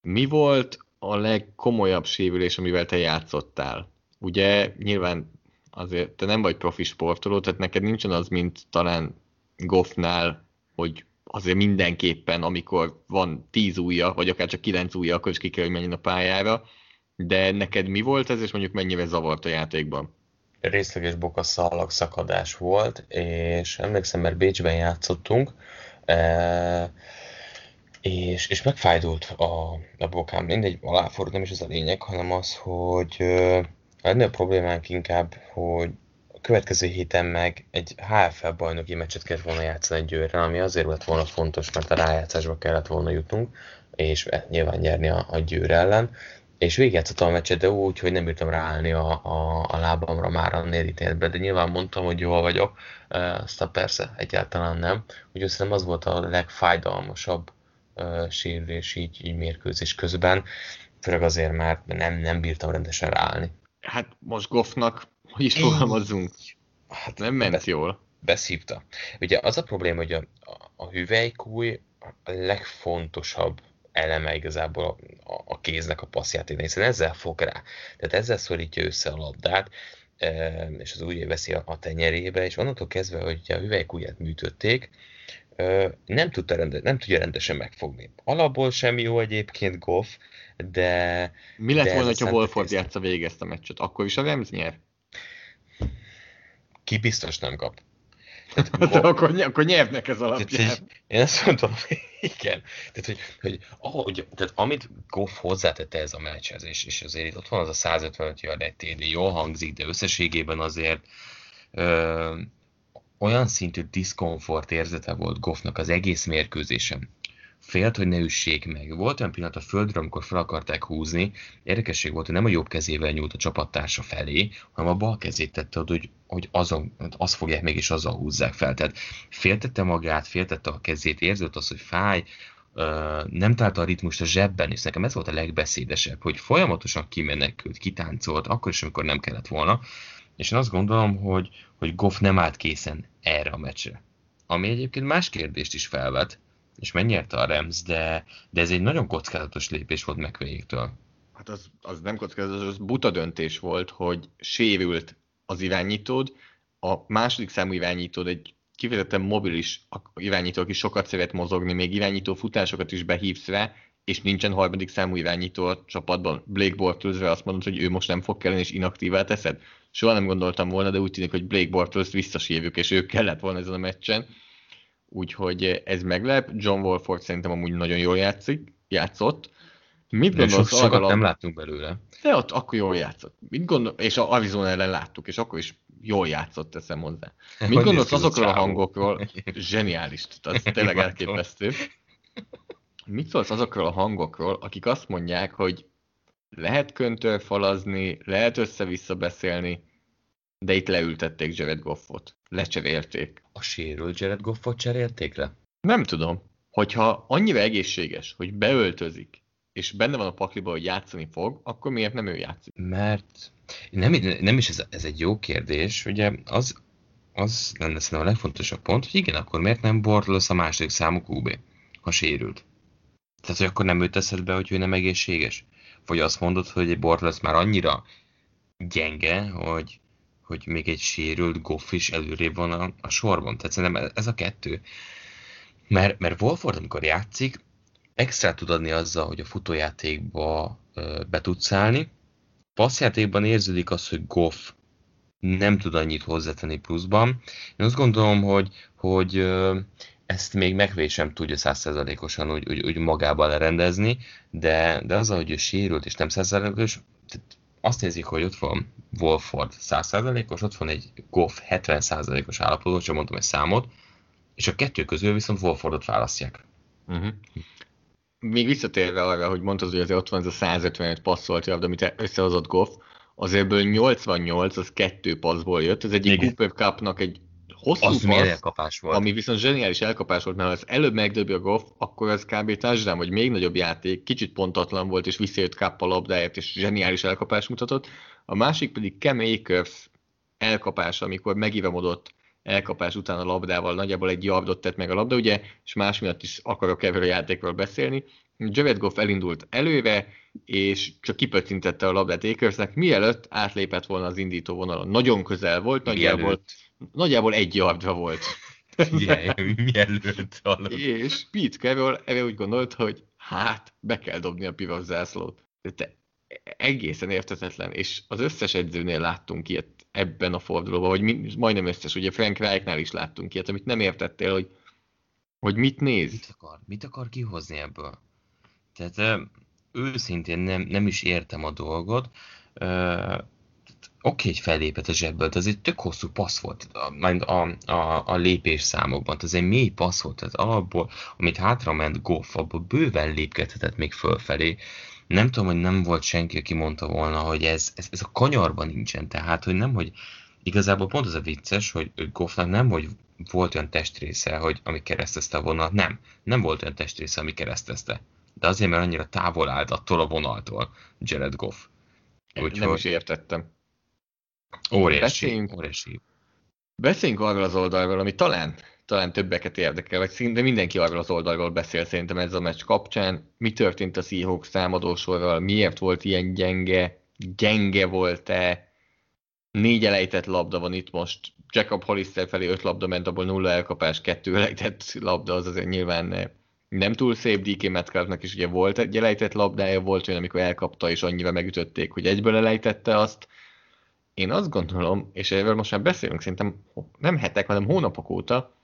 mi volt a legkomolyabb sérülés, amivel te játszottál? Ugye nyilván azért te nem vagy profi sportoló, tehát neked nincsen az, mint talán Goffnál, hogy azért mindenképpen, amikor van tíz újja, vagy akár csak kilenc újja, akkor is ki kell, hogy menjen a pályára. De neked mi volt ez, és mondjuk mennyire zavart a játékban? Részleges bokaszalag szakadás volt, és emlékszem, mert Bécsben játszottunk, e- és, és megfájdult a, a bokám. Mindegy, aláfordult, nem is ez a lényeg, hanem az, hogy a legnagyobb problémánk inkább, hogy a következő héten meg egy HFL bajnoki meccset kellett volna játszani egy győrrel, ami azért lett volna fontos, mert a rájátszásba kellett volna jutnunk, és nyilván nyerni a, a győr ellen. És végigjátszottam a meccset, de úgy, hogy nem bírtam ráállni a, a, a lábamra már a nérítéletbe, de nyilván mondtam, hogy jól vagyok, aztán persze egyáltalán nem. Úgyhogy szerintem az volt a legfájdalmasabb uh, sérülés így, így mérkőzés közben, főleg azért, mert nem, nem bírtam rendesen ráállni hát most Goffnak, hogy is fogalmazzunk, hát nem ment be, jól. Beszívta. Ugye az a probléma, hogy a, a, a hüvelykúj a legfontosabb eleme igazából a, a kéznek a passzjáték, hiszen ezzel fog rá. Tehát ezzel szorítja össze a labdát, és az úgy veszi a tenyerébe, és onnantól kezdve, hogy a hüvelykujját műtötték, nem, tudta rende, nem tudja rendesen megfogni. Alapból sem jó egyébként Goff, de... Mi lett volna, ha Wolford játsza végig ezt a meccset? Akkor is a Rams nyer? Ki biztos nem kap. Tehát, hát, akkor, akkor nyernek ez alapján. Tehát, én azt mondom, igen. Tehát, hogy, hogy ahogy, tehát amit Goff hozzátette ez a meccshez, és, és azért itt ott van az a 155 yard egy TD, jól hangzik, de összességében azért ö, olyan szintű diszkomfort érzete volt Goffnak az egész mérkőzésen. Félt, hogy ne üssék meg. Volt olyan pillanat a földre, amikor fel akarták húzni. Érdekesség volt, hogy nem a jobb kezével nyúlt a csapattársa felé, hanem a bal kezét tette hogy, hogy azon, azt fogják meg, és azzal húzzák fel. Tehát féltette magát, féltette a kezét, érzett az, hogy fáj, nem találta a ritmust a zsebben, és nekem ez volt a legbeszédesebb, hogy folyamatosan kimenekült, kitáncolt, akkor is, amikor nem kellett volna, és én azt gondolom, hogy, hogy Goff nem állt készen erre a meccsre. Ami egyébként más kérdést is felvet, és megnyerte a Rams, de, de ez egy nagyon kockázatos lépés volt megvégéktől. Hát az, az nem kockázatos, az buta döntés volt, hogy sérült az irányítód, a második számú irányítód egy kifejezetten mobilis irányító, aki sokat szeret mozogni, még irányító futásokat is behívsz rá, és nincsen harmadik számú irányító a csapatban. Blake Bortles azt mondod, hogy ő most nem fog kelleni, és inaktívá teszed. Soha nem gondoltam volna, de úgy tűnik, hogy Blake Bortles visszasírjuk, és ő kellett volna ezen a meccsen. Úgyhogy ez meglep. John Wolford szerintem amúgy nagyon jól játszik, játszott. Mit de gondolsz so, sokat nem láttunk belőle. De ott akkor jól játszott. Mit gondol, és a Arizona ellen láttuk, és akkor is jól játszott, teszem hozzá. Mit hogy gondolsz azokról a hangokról? Zseniális, az tényleg elképesztő. Mit szólsz azokról a hangokról, akik azt mondják, hogy lehet köntörfalazni, lehet össze-vissza beszélni, de itt leültették Jared Goffot. Lecserélték. A sérült Jared Goffot cserélték le? Nem tudom. Hogyha annyira egészséges, hogy beöltözik, és benne van a pakliba, hogy játszani fog, akkor miért nem ő játszik? Mert nem, nem is ez, ez egy jó kérdés, ugye az, az lenne szerintem a legfontosabb pont, hogy igen, akkor miért nem Bortles a második számú QB, ha sérült? Tehát, hogy akkor nem őt teszed be, hogy ő nem egészséges? Vagy azt mondod, hogy egy Bortles már annyira gyenge, hogy, hogy még egy sérült Goff is előrébb van a, a sorban. Tehát szerintem ez a kettő. Mert, mert Wolford, amikor játszik, extra tud adni azzal, hogy a futójátékba be tudsz állni. Passzjátékban érződik az, hogy Goff nem tud annyit hozzátenni pluszban. Én azt gondolom, hogy, hogy ezt még megvé sem tudja százszerzalékosan úgy, úgy, úgy magában lerendezni, de, de az, hogy ő sérült és nem százszerzalékos, azt nézik, hogy ott van Wolford 100%-os, ott van egy Goff 70%-os állapotban, csak mondtam egy számot, és a kettő közül viszont Wolfordot választják. Uh-huh. Még visszatérve arra, hogy mondtad, hogy azért ott van ez a 155 passzolt javd, amit összehozott Goff, azért 88 az kettő passzból jött, ez egyik Cooper Cupnak egy hosszú az passz, elkapás volt. ami viszont zseniális elkapás volt, mert ha az előbb megdöbi a Goff, akkor az kb. társadalom, vagy még nagyobb játék, kicsit pontatlan volt, és visszajött Cup a labdáját, és zseniális elkapás mutatott. A másik pedig Cam Akers elkapás, amikor megívamodott elkapás után a labdával, nagyjából egy yardot tett meg a labda, ugye, és más miatt is akarok erről a játékról beszélni. Jared Goff elindult előre, és csak kipöccintette a labdát Akersnek, mielőtt átlépett volna az indító vonalon. Nagyon közel volt, nagyjából nagyjából egy yardra volt. Igen, mielőtt hallott. És Pete Carroll erre úgy gondolt, hogy hát, be kell dobni a piros zászlót. De egészen értetetlen, és az összes edzőnél láttunk ilyet ebben a fordulóban, vagy mi, majdnem összes, ugye Frank Reichnál is láttunk ilyet, amit nem értettél, hogy, hogy mit néz. Mit akar, mit akar kihozni ebből? Tehát őszintén nem, nem is értem a dolgot oké, hogy fellépett a zsebből, de ez egy tök hosszú passz volt a, a, a, a lépés számokban, ez egy mély passz volt, tehát alapból, amit hátra ment Goff, abból bőven lépkedhetett még fölfelé. Nem tudom, hogy nem volt senki, aki mondta volna, hogy ez, ez, ez a kanyarban nincsen, tehát, hogy nem, hogy igazából pont az a vicces, hogy Goffnak nem, hogy volt olyan testrésze, hogy ami keresztezte a vonalat, nem, nem volt olyan testrésze, ami keresztezte. De azért, mert annyira távol állt attól a vonaltól Jared Goff. Úgyhogy... Nem is értettem. Óriási, beszéljünk, óriási. Beszéljünk arról az oldalról, ami talán talán többeket érdekel, vagy szinte mindenki arról az oldalról beszél szerintem ez a meccs kapcsán. Mi történt a Seahawks támadósorral, miért volt ilyen gyenge, gyenge volt-e, négy elejtett labda van itt most, Jacob Hollister felé öt labda ment, abból nulla elkapás, kettő elejtett labda, az azért nyilván nem túl szép, DK Metcalfnak is ugye volt egy elejtett labdája, volt olyan, amikor elkapta és annyira megütötték, hogy egyből elejtette azt. Én azt gondolom, és erről most már beszélünk szerintem nem hetek, hanem hónapok óta,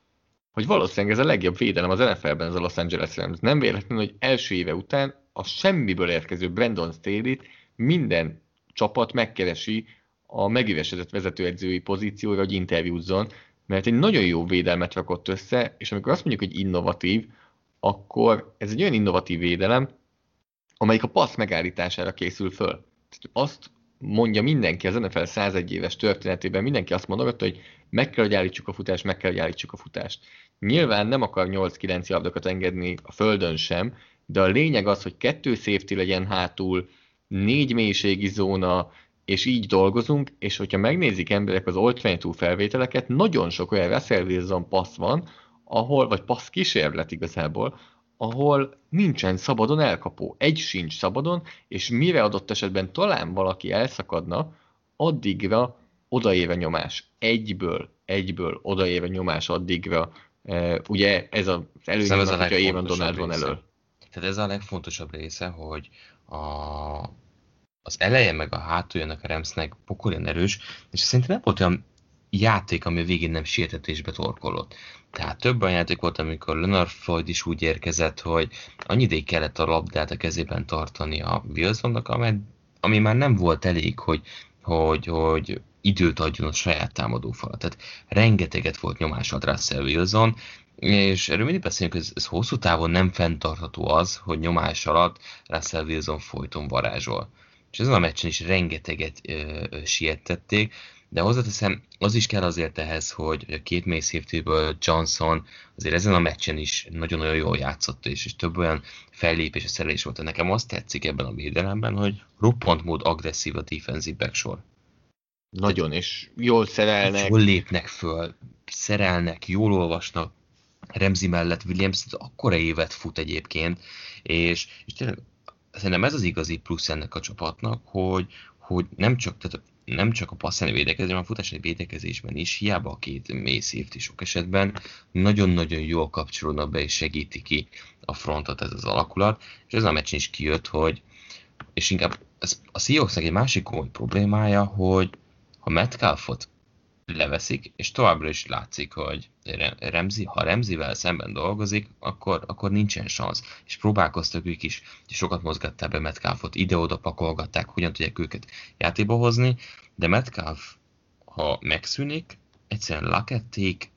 hogy valószínűleg ez a legjobb védelem az NFL-ben az a Los Angeles Rams. Nem véletlenül, hogy első éve után a semmiből érkező Brandon staley minden csapat megkeresi a megüvesedett vezetőedzői pozícióra, hogy interjúzzon, mert egy nagyon jó védelmet rakott össze, és amikor azt mondjuk, hogy innovatív, akkor ez egy olyan innovatív védelem, amelyik a passz megállítására készül föl. Tehát azt mondja mindenki az NFL 101 éves történetében, mindenki azt mondogatta, hogy meg kell, hogy állítsuk a futást, meg kell, hogy állítsuk a futást. Nyilván nem akar 8-9 yardokat engedni a földön sem, de a lényeg az, hogy kettő safety legyen hátul, négy mélységi zóna, és így dolgozunk, és hogyha megnézik emberek az Old 22 felvételeket, nagyon sok olyan Russell Wilson passz van, ahol, vagy passz kísérlet igazából, ahol nincsen szabadon elkapó. Egy sincs szabadon, és mire adott esetben talán valaki elszakadna, addigra odaéve nyomás. Egyből, egyből odaéve nyomás addigra. E, ugye ez az előnyöm, ez a hogyha Évan Donald van elől. Tehát ez a legfontosabb része, hogy a, az eleje meg a hátuljának a Remsznek pokolyan erős, és szerintem nem volt olyan játék, ami a végén nem sietetésbe torkolott. Tehát több olyan játék volt, amikor Leonard Floyd is úgy érkezett, hogy annyi ideig kellett a labdát a kezében tartani a Wilsonnak, ami, már nem volt elég, hogy, hogy, hogy időt adjon a saját támadó falat. Tehát rengeteget volt nyomás alatt Russell Wilson, és erről mindig beszélünk, ez, ez hosszú távon nem fenntartható az, hogy nyomás alatt Russell Wilson folyton varázsol. És ezen a meccsen is rengeteget ö, ö, siettették, de hozzáteszem, az is kell azért ehhez, hogy a két mély safety Johnson azért ezen a meccsen is nagyon-nagyon jól játszott, és, és több olyan fellépés és szerelés volt. Nekem azt tetszik ebben a védelemben, hogy roppant mód agresszív a defensive backsor. Nagyon, és jól szerelnek. Jól lépnek föl, szerelnek, jól olvasnak. Remzi mellett Williams akkora évet fut egyébként, és, és tényleg szerintem ez az igazi plusz ennek a csapatnak, hogy, hogy nem csak, tehát nem csak a passzani védekezésben, a futási védekezésben is, hiába a két mély safety sok esetben, nagyon-nagyon jól kapcsolódnak be és segíti ki a frontot ez az alakulat, és ez a meccsen is kijött, hogy és inkább ez a Seahawksnak egy másik komoly problémája, hogy ha Metcalfot leveszik, és továbbra is látszik, hogy Remzi, ha Remzivel szemben dolgozik, akkor, akkor nincsen szansz. És próbálkoztak ők is, és sokat mozgatták be Metcalfot, ide-oda pakolgatták, hogyan tudják őket játéba hozni, de Metcalf, ha megszűnik, egyszerűen lakették,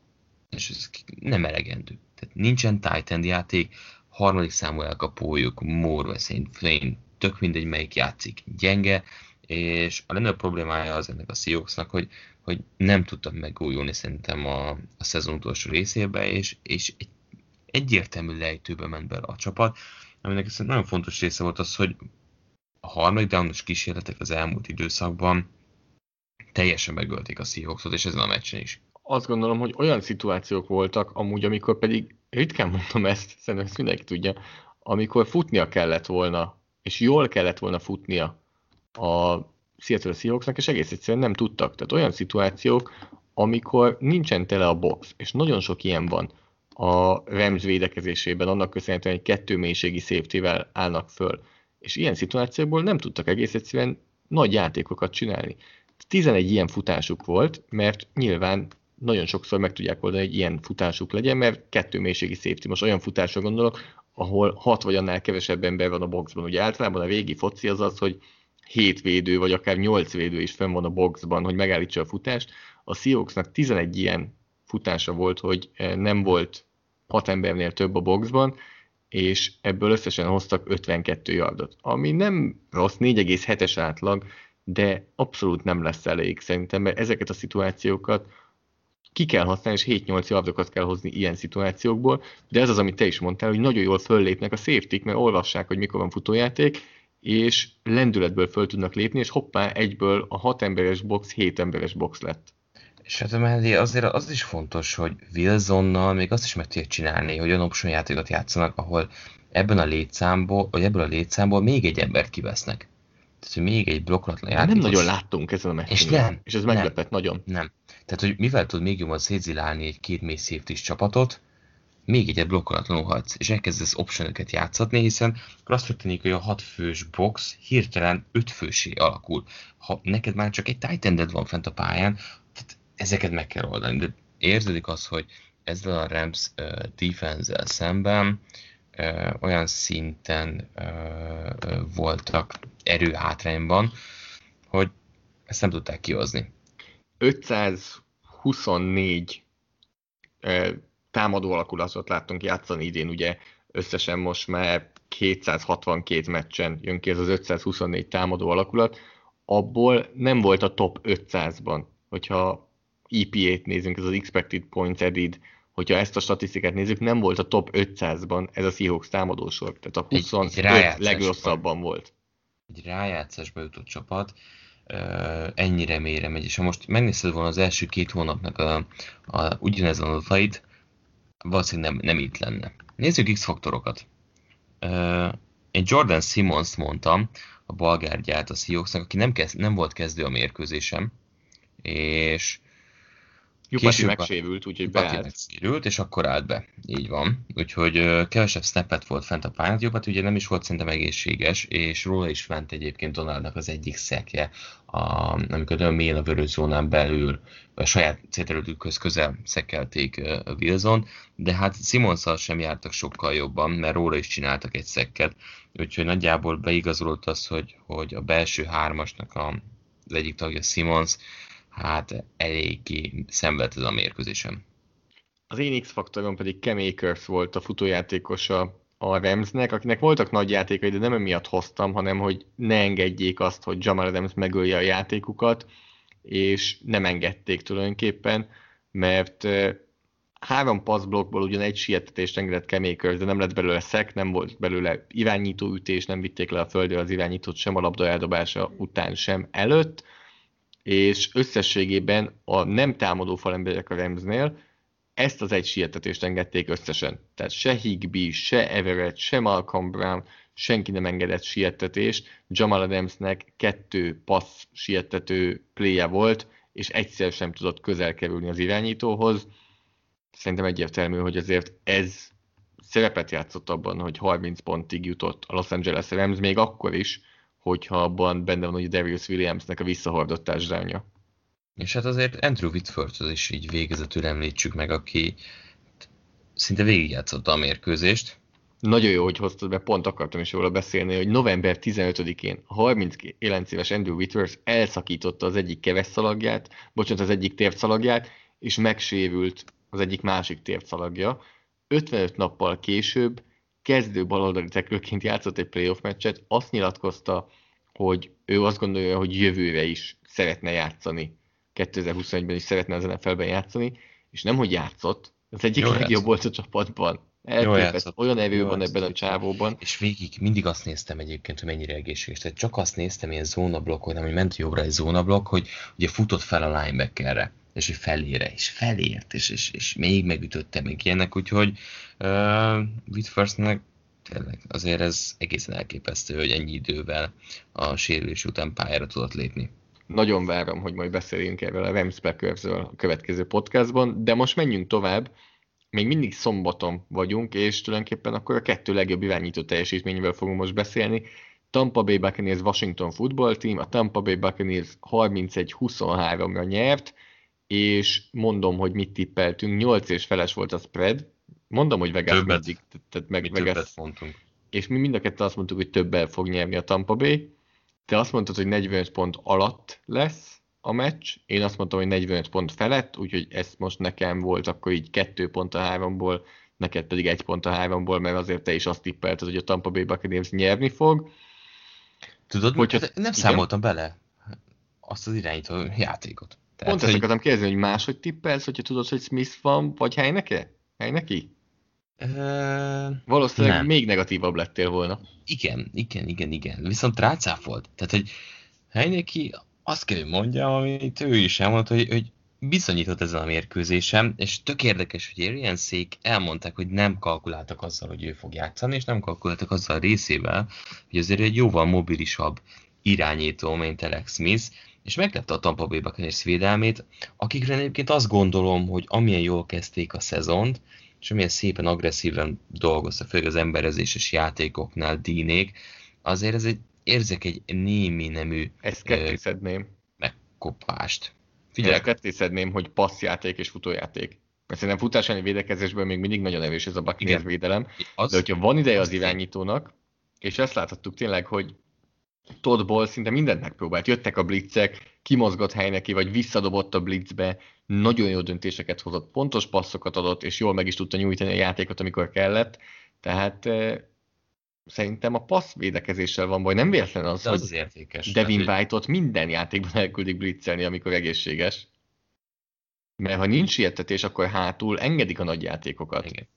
és ez nem elegendő. Tehát nincsen tight játék, harmadik számú elkapójuk, Moore Saint tök mindegy melyik játszik, gyenge, és a legnagyobb problémája az ennek a Seahawksnak, hogy, hogy nem tudtak megújulni szerintem a, a szezon utolsó részébe, és, és egy egyértelmű lejtőbe ment bele a csapat, aminek nagyon fontos része volt az, hogy a harmadik downos kísérletek az elmúlt időszakban teljesen megölték a Seahawksot, és ezen a meccsen is. Azt gondolom, hogy olyan szituációk voltak, amúgy, amikor pedig ritkán mondom ezt, szerintem ezt mindenki tudja, amikor futnia kellett volna, és jól kellett volna futnia a Seattle Seahawksnak, és egész egyszerűen nem tudtak. Tehát olyan szituációk, amikor nincsen tele a box, és nagyon sok ilyen van a Rams védekezésében, annak köszönhetően, hogy kettő mélységi safety állnak föl. És ilyen szituációkból nem tudtak egész egyszerűen nagy játékokat csinálni. 11 ilyen futásuk volt, mert nyilván nagyon sokszor meg tudják oldani, hogy ilyen futásuk legyen, mert kettő mélységi safety. Most olyan futásra gondolok, ahol hat vagy annál kevesebb ember van a boxban. Ugye általában a régi foci az az, hogy hét védő, vagy akár nyolc védő is fenn van a boxban, hogy megállítsa a futást. A Seahawksnak 11 ilyen futása volt, hogy eh, nem volt hat embernél több a boxban, és ebből összesen hoztak 52 yardot, ami nem rossz, 4,7-es átlag, de abszolút nem lesz elég szerintem, mert ezeket a szituációkat ki kell használni, és 7-8 yardokat kell hozni ilyen szituációkból, de ez az, amit te is mondtál, hogy nagyon jól föllépnek a safety mert olvassák, hogy mikor van futójáték, és lendületből föl tudnak lépni, és hoppá, egyből a 6 emberes box 7 emberes box lett. És hát mellé azért az is fontos, hogy Wilsonnal még azt is meg tudják csinálni, hogy olyan option játékot játszanak, ahol ebben a létszámból, vagy ebből a létszámból még egy embert kivesznek. Tehát, hogy még egy blokkolatlan De játékos. nem nagyon láttunk ezen a meccsen. És nem, És ez nem. meglepett nagyon. Nem. Tehát, hogy mivel tud még jobban szétzilálni egy két mély safety csapatot, még egyet blokkolatlanul hagysz, és elkezdesz optionokat játszatni, hiszen azt történik, hogy a hat fős box hirtelen öt fősé alakul. Ha neked már csak egy ended van fent a pályán, tehát ezeket meg kell oldani. De érződik az, hogy ezzel a Rams uh, defense szemben uh, olyan szinten uh, uh, voltak erőhátrányban, hogy ezt nem tudták kihozni. 524 eh, támadó alakulatot láttunk játszani idén, ugye összesen most már 262 meccsen jön ki ez az 524 támadó alakulat, abból nem volt a top 500-ban, hogyha EPA-t nézünk, ez az Expected Points Added, hogyha ezt a statisztikát nézzük, nem volt a top 500-ban ez a Seahawks támadósor, tehát a Egy- egy 25 rájátszásban. legrosszabban volt. egy rájátszásba jutott csapat ö, ennyire mélyre megy, és ha most megnézted volna az első két hónapnak a, a, ugyanezen adatait, valószínűleg nem, nem itt lenne. Nézzük X-faktorokat. Én Jordan Simmons mondtam, a balgárgyát a Seahawksnak, aki nem, kezd, nem volt kezdő a mérkőzésem, és Jupati megsérült, úgyhogy beállt. megszérült, és akkor állt be. Így van. Úgyhogy kevesebb snappet volt fent a pályán. Jobbet ugye nem is volt szerintem egészséges, és róla is ment egyébként Donaldnak az egyik szekje, a, amikor nagyon mélyen a vörös zónán belül, a saját célterületükhöz közel szekelték Wilson, de hát Simonszal sem jártak sokkal jobban, mert róla is csináltak egy szekket, úgyhogy nagyjából beigazolott az, hogy, hogy a belső hármasnak a, az egyik tagja Simons, hát eléggé szenvedett a mérkőzésen. Az én X-faktorom pedig Cam Akers volt a futójátékosa a Ramsnek, akinek voltak nagy játékai, de nem emiatt hoztam, hanem hogy ne engedjék azt, hogy Jamal Adams megölje a játékukat, és nem engedték tulajdonképpen, mert három passzblokkból ugyan egy sietetést engedett Cam Akers, de nem lett belőle szek, nem volt belőle irányító ütés, nem vitték le a földről az irányítót sem a labda eldobása után, sem előtt, és összességében a nem támadó falemberek a Ramsnél ezt az egy sietetést engedték összesen. Tehát se Higby, se Everett, se Malcolm Brown, senki nem engedett sietetést. Jamal Adamsnek kettő passz sietető pléje volt, és egyszer sem tudott közel kerülni az irányítóhoz. Szerintem egyértelmű, hogy azért ez szerepet játszott abban, hogy 30 pontig jutott a Los Angeles Rams, még akkor is, hogyha abban benne van, hogy Darius Williamsnek a visszahordott touchdownja. És hát azért Andrew whitford is így végezetül említsük meg, aki szinte végigjátszotta a mérkőzést. Nagyon jó, hogy hoztad be, pont akartam is róla beszélni, hogy november 15-én a 39 éves Andrew Whitworth elszakította az egyik kevesszalagját, bocsánat, az egyik térszalagját, és megsérült az egyik másik térszalagja. 55 nappal később kezdő baloldali teklőként játszott egy playoff meccset, azt nyilatkozta, hogy ő azt gondolja, hogy jövőre is szeretne játszani, 2021-ben is szeretne az NFL-ben játszani, és nem, hogy játszott, az egyik legjobb játszott. volt a csapatban. Elképesztő, játszott. olyan erő van ebben a csávóban. És végig mindig azt néztem egyébként, hogy mennyire egészséges. Tehát csak azt néztem ilyen zónablokk, nem, hogy ment jobbra egy zónablokk, hogy ugye futott fel a linebackerre, és hogy felére, és felért, és, és, és még megütötte még ilyenek, úgyhogy uh, Whitfordnek tényleg azért ez egészen elképesztő, hogy ennyi idővel a sérülés után pályára tudott lépni. Nagyon várom, hogy majd beszéljünk erről a Rams Packersről a következő podcastban, de most menjünk tovább. Még mindig szombaton vagyunk, és tulajdonképpen akkor a kettő legjobb irányító teljesítményével fogunk most beszélni. Tampa Bay Buccaneers Washington Football Team, a Tampa Bay Buccaneers 31-23-ra nyert, és mondom, hogy mit tippeltünk, 8 és feles volt a spread, mondom, hogy Vegas Többet. mindig, tehát meg, Mi Vegas, többet mondtunk. és mi mind a ketten azt mondtuk, hogy többel fog nyerni a Tampa Bay. Te azt mondtad, hogy 45 pont alatt lesz a meccs, én azt mondtam, hogy 45 pont felett, úgyhogy ez most nekem volt akkor így 2 pont a háromból, neked pedig egy pont a háromból, mert azért te is azt tippelted, hogy a Tampa Bay Buccaneers nyerni fog. Tudod, Hogyha- hát nem igen? számoltam bele azt az irányító játékot. Tehát, Pont ezt akartam kérdezni, hogy máshogy tippelsz, hogyha tudod, hogy Smith van, vagy Heineke? Heineki? Ö, Valószínűleg Nem. még negatívabb lettél volna. Igen, igen, igen, igen. Viszont rácáfolt. Tehát, hogy Heineki azt kell, hogy mondjam, amit ő is elmondta, hogy, hogy bizonyított ezen a mérkőzésem, és tök érdekes, hogy Arian Szék elmondták, hogy nem kalkuláltak azzal, hogy ő fog játszani, és nem kalkuláltak azzal a részével, hogy azért egy jóval mobilisabb irányító, mint Alex Smith, és meglepte a Tampa Bay Buccaneers védelmét, akikre egyébként azt gondolom, hogy amilyen jól kezdték a szezont, és amilyen szépen agresszíven dolgozta, főleg az emberezéses játékoknál dínék, azért ez egy, érzek egy némi nemű Ezt kettészedném. megkopást. Figyelj, kettészedném, hogy passzjáték és futójáték. Mert szerintem futás elleni védekezésből még mindig nagyon erős ez a Buccaneers védelem. Az, de hogyha van ideje az irányítónak, és ezt láthattuk tényleg, hogy Toddból szinte mindent megpróbált. Jöttek a blitzek, kimozgott hely neki, vagy visszadobott a blitzbe, nagyon jó döntéseket hozott, pontos passzokat adott, és jól meg is tudta nyújtani a játékot, amikor kellett. Tehát eh, szerintem a passz védekezéssel van baj. Nem véletlen az, De az hogy az értékes. Devin Tehát, White-ot minden játékban elküldik blitzelni, amikor egészséges. Mert ha nincs sietetés, akkor hátul engedik a nagy játékokat. Igen.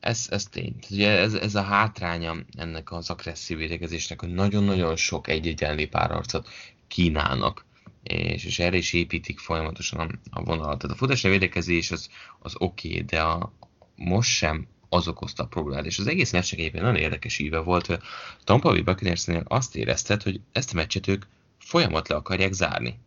Ez, ez tény. Ugye ez, ez a hátránya ennek az agresszív védekezésnek, hogy nagyon-nagyon sok egy-egyenlé párharcot kínálnak. És, és erre is építik folyamatosan a, vonalat. Tehát a futásra védekezés az, az oké, okay, de a, most sem az okozta a problémát. És az egész meccsnek egyébként nagyon érdekes íve volt, hogy a Tampa Bay azt érezted, hogy ezt a meccset ők folyamat le akarják zárni.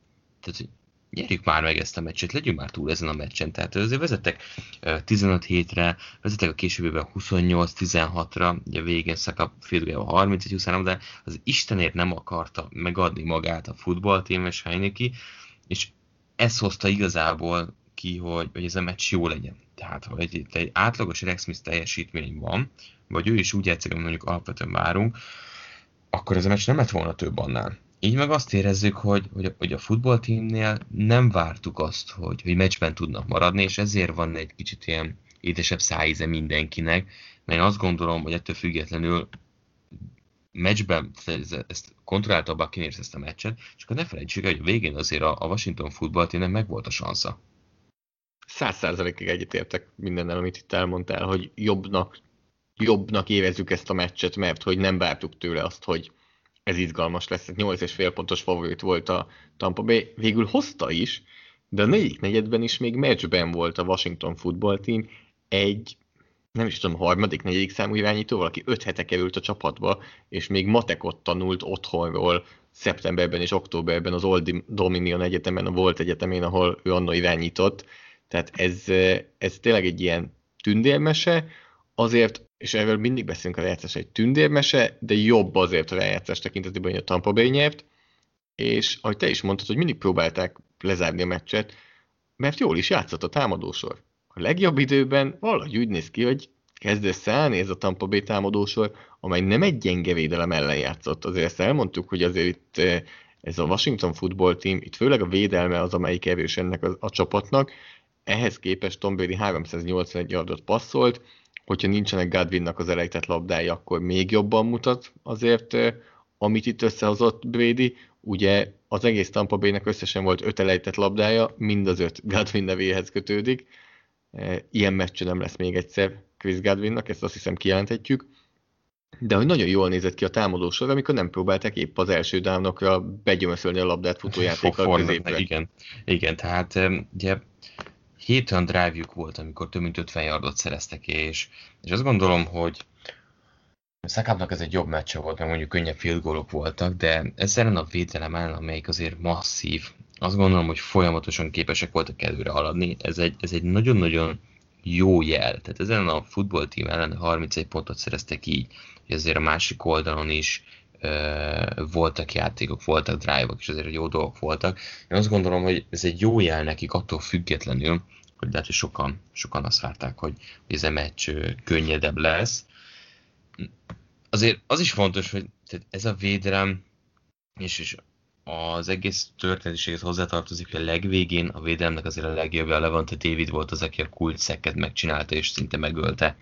Tehát, hogy nyerjük már meg ezt a meccset, legyünk már túl ezen a meccsen. Tehát azért vezettek ö, 15 hétre, vezettek a későbbiben 28-16-ra, ugye a végén szakadt félidőjében 31-23, de az Istenért nem akarta megadni magát a futballtím és Heineke, és ez hozta igazából ki, hogy, hogy ez a meccs jó legyen. Tehát, ha egy, egy átlagos Rex Smith teljesítmény van, vagy ő is úgy játszik, amit mondjuk alapvetően várunk, akkor ez a meccs nem lett volna több annál. Így meg azt érezzük, hogy, hogy, hogy a futballtímnél nem vártuk azt, hogy, hogy meccsben tudnak maradni, és ezért van egy kicsit ilyen édesebb szájíze mindenkinek, mert én azt gondolom, hogy ettől függetlenül meccsben ez- ezt kontrollálta a Buccaneers ezt a meccset, és akkor ne felejtsük el, hogy a végén azért a, Washington futballtímnek megvolt a sansza. Száz százalékig egyetértek mindennel, amit itt elmondtál, hogy jobbnak, jobbnak érezzük ezt a meccset, mert hogy nem vártuk tőle azt, hogy ez izgalmas lesz. 8,5 pontos favorit volt a Tampa Bay. Végül hozta is, de a negyedik negyedben is még meccsben volt a Washington Football Team egy nem is tudom, harmadik, negyedik számú irányító, valaki öt hete került a csapatba, és még matekot tanult otthonról szeptemberben és októberben az Old Dominion Egyetemen, a Volt Egyetemén, ahol ő anno irányított. Tehát ez, ez tényleg egy ilyen tündérmese, azért, és erről mindig beszélünk a rájátszás, egy tündérmese, de jobb azért a rájátszás tekintetében, hogy a Tampa Bay nyert, és ahogy te is mondtad, hogy mindig próbálták lezárni a meccset, mert jól is játszott a támadósor. A legjobb időben valahogy úgy néz ki, hogy kezd összeállni ez a Tampa Bay támadósor, amely nem egy gyenge védelem ellen játszott. Azért ezt elmondtuk, hogy azért itt eh, ez a Washington Football Team, itt főleg a védelme az, amelyik erős ennek a, a csapatnak. Ehhez képest Tom Brady 381 yardot passzolt, hogyha nincsenek Godwinnak az elejtett labdája, akkor még jobban mutat azért, amit itt összehozott Brady. Ugye az egész Tampa Bay-nek összesen volt öt elejtett labdája, mind az öt Godwin nevéhez kötődik. Ilyen meccse nem lesz még egyszer Chris Godwinnak, ezt azt hiszem kijelenthetjük. De hogy nagyon jól nézett ki a támadósor, amikor nem próbálták épp az első dánokra begyömöszölni a labdát futójátékkal középre. Igen, igen, tehát ugye 7 olyan drive volt, amikor több mint 50 yardot szereztek, és, és azt gondolom, hogy Szakábnak ez egy jobb meccse volt, meg mondjuk könnyebb field voltak, de ezzel ellen a védelem ellen, amelyik azért masszív, azt gondolom, hogy folyamatosan képesek voltak előre haladni. Ez egy, ez egy nagyon-nagyon jó jel. Tehát ezen a futballtím ellen 31 pontot szereztek így, hogy azért a másik oldalon is voltak játékok, voltak drive-ok, és azért jó dolgok voltak. Én azt gondolom, hogy ez egy jó jel nekik attól függetlenül, hogy lehet, hogy sokan, sokan azt várták, hogy, ez a meccs könnyedebb lesz. Azért az is fontos, hogy tehát ez a védelem, és, és az egész történetiséghez hozzátartozik, hogy a legvégén a védelemnek azért a legjobbja a Levante David volt az, aki a kult szekket megcsinálta, és szinte megölte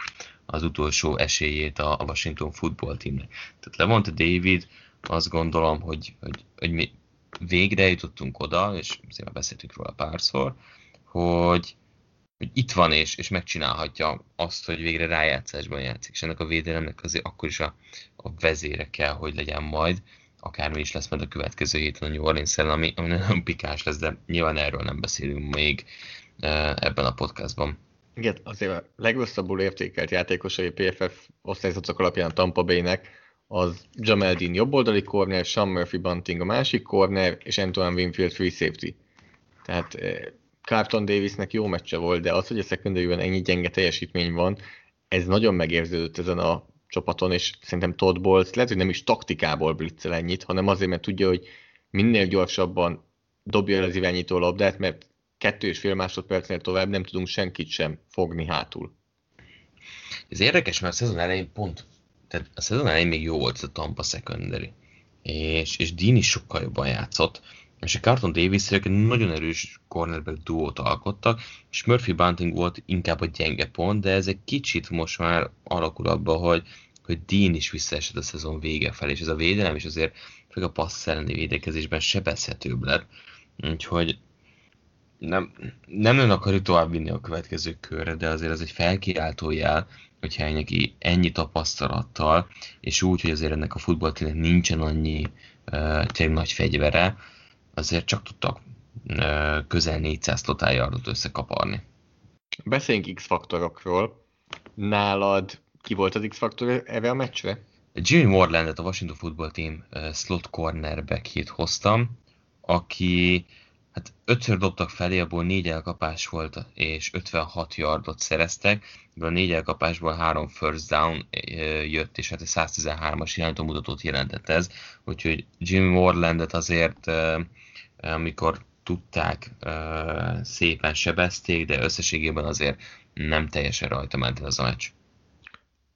az utolsó esélyét a Washington football teamnek. Tehát Levante David azt gondolom, hogy, hogy, hogy mi végre jutottunk oda, és azért már beszéltünk róla párszor, hogy, hogy itt van és, és megcsinálhatja azt, hogy végre rájátszásban játszik, és ennek a védelemnek azért akkor is a, a vezére kell, hogy legyen majd, akármi is lesz majd a következő héten a New Orleans ami, ami nagyon pikás lesz, de nyilván erről nem beszélünk még ebben a podcastban. Igen, azért a legrosszabbul értékelt játékosai PFF osztályzatok alapján Tampa Bay-nek az Jamel Dean jobboldali corner, Sean Murphy Bunting a másik corner, és Antoine Winfield free safety. Tehát Carlton Davisnek jó meccse volt, de az, hogy a secondary ennyi gyenge teljesítmény van, ez nagyon megérződött ezen a csapaton, és szerintem Todd Bowles lehet, hogy nem is taktikából blitzel ennyit, hanem azért, mert tudja, hogy minél gyorsabban dobja el az irányító labdát, mert kettő és fél másodpercnél tovább nem tudunk senkit sem fogni hátul. Ez érdekes, mert a szezon elején pont, tehát a szezon elején még jó volt a Tampa secondary, és, és Dean is sokkal jobban játszott, és a Carton davis nagyon erős cornerback duót alkottak, és Murphy Bunting volt inkább a gyenge pont, de ez egy kicsit most már alakul abba, hogy, hogy Dean is visszaesett a szezon vége felé, és ez a védelem is azért főleg a passz elleni védekezésben sebezhetőbb lett. Úgyhogy nem, nem nagyon akarjuk tovább vinni a következő körre, de azért ez egy felkiáltó jel, hogyha neki ennyi tapasztalattal, és úgy, hogy azért ennek a futballténynek nincsen annyi uh, tényleg nagy fegyvere, azért csak tudtak uh, közel 400 total yardot összekaparni. Beszéljünk X-faktorokról. Nálad ki volt az X-faktor erre a meccsre? Jimmy Morlandet, a Washington Football Team uh, slot cornerback hoztam, aki hát ötször dobtak felé, abból négy elkapás volt, és 56 yardot szereztek, ebből a négy elkapásból három first down jött, és hát egy 113-as irányító mutatót jelentett ez, úgyhogy Jimmy Morlandet azért, amikor tudták, szépen sebezték, de összességében azért nem teljesen rajta ment ez a meccs.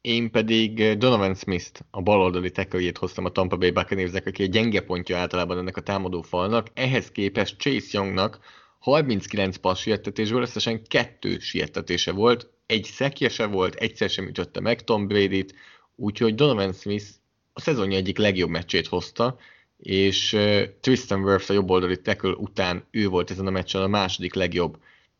Én pedig eh, Donovan Smith-t, a baloldali tekőjét hoztam a Tampa Bay buccaneers aki egy gyenge pontja általában ennek a támadó falnak. Ehhez képest Chase Youngnak 39 passz siettetésből összesen kettő siettetése volt, egy szekje se volt, egyszer sem ütötte meg Tom Brady-t, úgyhogy Donovan Smith a szezonja egyik legjobb meccsét hozta, és uh, Tristan Wirfs a jobboldali tackle után ő volt ezen a meccsen a második legjobb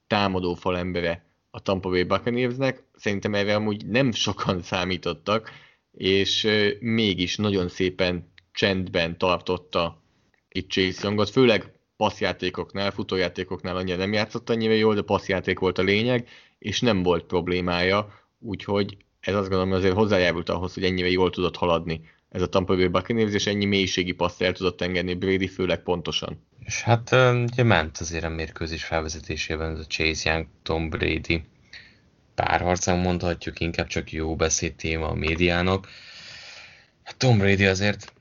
támadó fal embere a Tampa Bay Buccaneersnek. Szerintem erre amúgy nem sokan számítottak, és mégis nagyon szépen csendben tartotta itt Chase Youngot, főleg passzjátékoknál, futójátékoknál annyira nem játszott annyira jól, de passzjáték volt a lényeg, és nem volt problémája, úgyhogy ez azt gondolom azért hozzájárult ahhoz, hogy ennyire jól tudott haladni ez a Tampa Bay Buccaneers, és ennyi mélységi paszt el tudott engedni Brady, főleg pontosan. És hát ugye ment azért a mérkőzés felvezetésében ez a Chase Young, Tom Brady párharcán mondhatjuk, inkább csak jó beszéd téma a médiának. Hát Tom Brady azért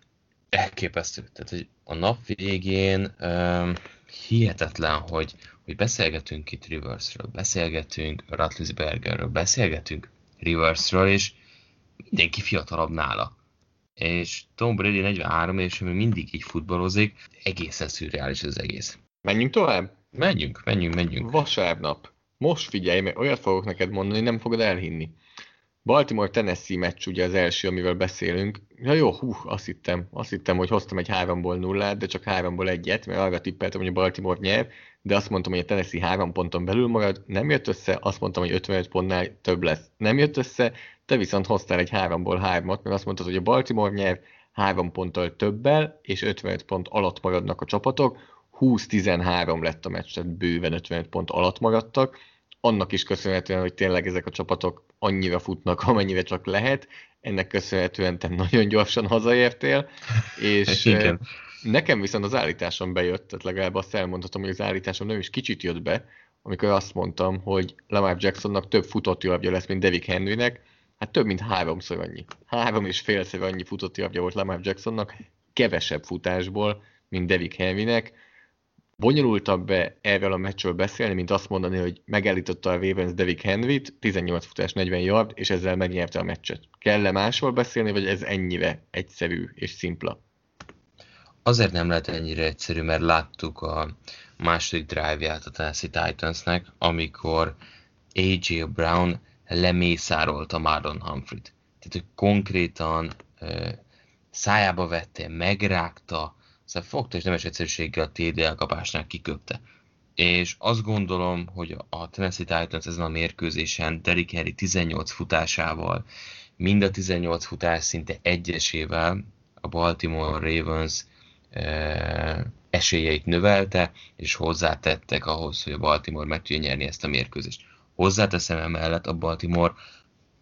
elképesztő. Tehát, hogy a nap végén um, hihetetlen, hogy, hogy beszélgetünk itt Riversről, beszélgetünk Ratlisbergerről, beszélgetünk Riversről, és mindenki fiatalabb nála és Tom Brady 43 és még mindig így futballozik, egészen szürreális az egész. Menjünk tovább? Menjünk, menjünk, menjünk. Vasárnap. Most figyelj, mert olyat fogok neked mondani, nem fogod elhinni. Baltimore-Tennessee meccs ugye az első, amivel beszélünk. Ja jó, hú, azt hittem, azt hittem, hogy hoztam egy 3-ból nullát, de csak 3-ból egyet, mert arra tippeltem, hogy a Baltimore nyer, de azt mondtam, hogy a Tennessee 3 ponton belül marad, nem jött össze, azt mondtam, hogy 55 pontnál több lesz. Nem jött össze, te viszont hoztál egy 3-ból 3-at, mert azt mondtad, hogy a Baltimore nyer 3 ponttal többel, és 55 pont alatt maradnak a csapatok. 20-13 lett a meccs, tehát bőven 55 pont alatt maradtak. Annak is köszönhetően, hogy tényleg ezek a csapatok annyira futnak, amennyire csak lehet. Ennek köszönhetően te nagyon gyorsan hazaértél, és Igen. nekem viszont az állításom bejött, tehát legalább azt elmondhatom, hogy az állításom nem is kicsit jött be, amikor azt mondtam, hogy Lamar Jacksonnak több futott lesz, mint Devik Henrynek, hát több mint háromszor annyi. Három és félszer annyi futott javja volt Lamar Jacksonnak, kevesebb futásból, mint Devik Henrynek. Bonyolultabb be erről a meccsről beszélni, mint azt mondani, hogy megállította a Ravens Devik Henryt, 18 futás, 40 yard, és ezzel megnyerte a meccset. Kell-e másról beszélni, vagy ez ennyire egyszerű és szimpla? Azért nem lehet ennyire egyszerű, mert láttuk a második drive-ját a Tennessee Titansnek, amikor AJ Brown lemészárolta Marlon Humphrey-t. Tehát, hogy konkrétan e, szájába vette, megrágta, szóval fogta és nemes egyszerűséggel a TD elkapásnál kiköpte. És azt gondolom, hogy a Tennessee Titans ezen a mérkőzésen Derrick Henry 18 futásával, mind a 18 futás szinte egyesével a Baltimore Ravens esélyeit növelte, és hozzátettek ahhoz, hogy a Baltimore meg tudja nyerni ezt a mérkőzést. Hozzáteszem emellett a Baltimore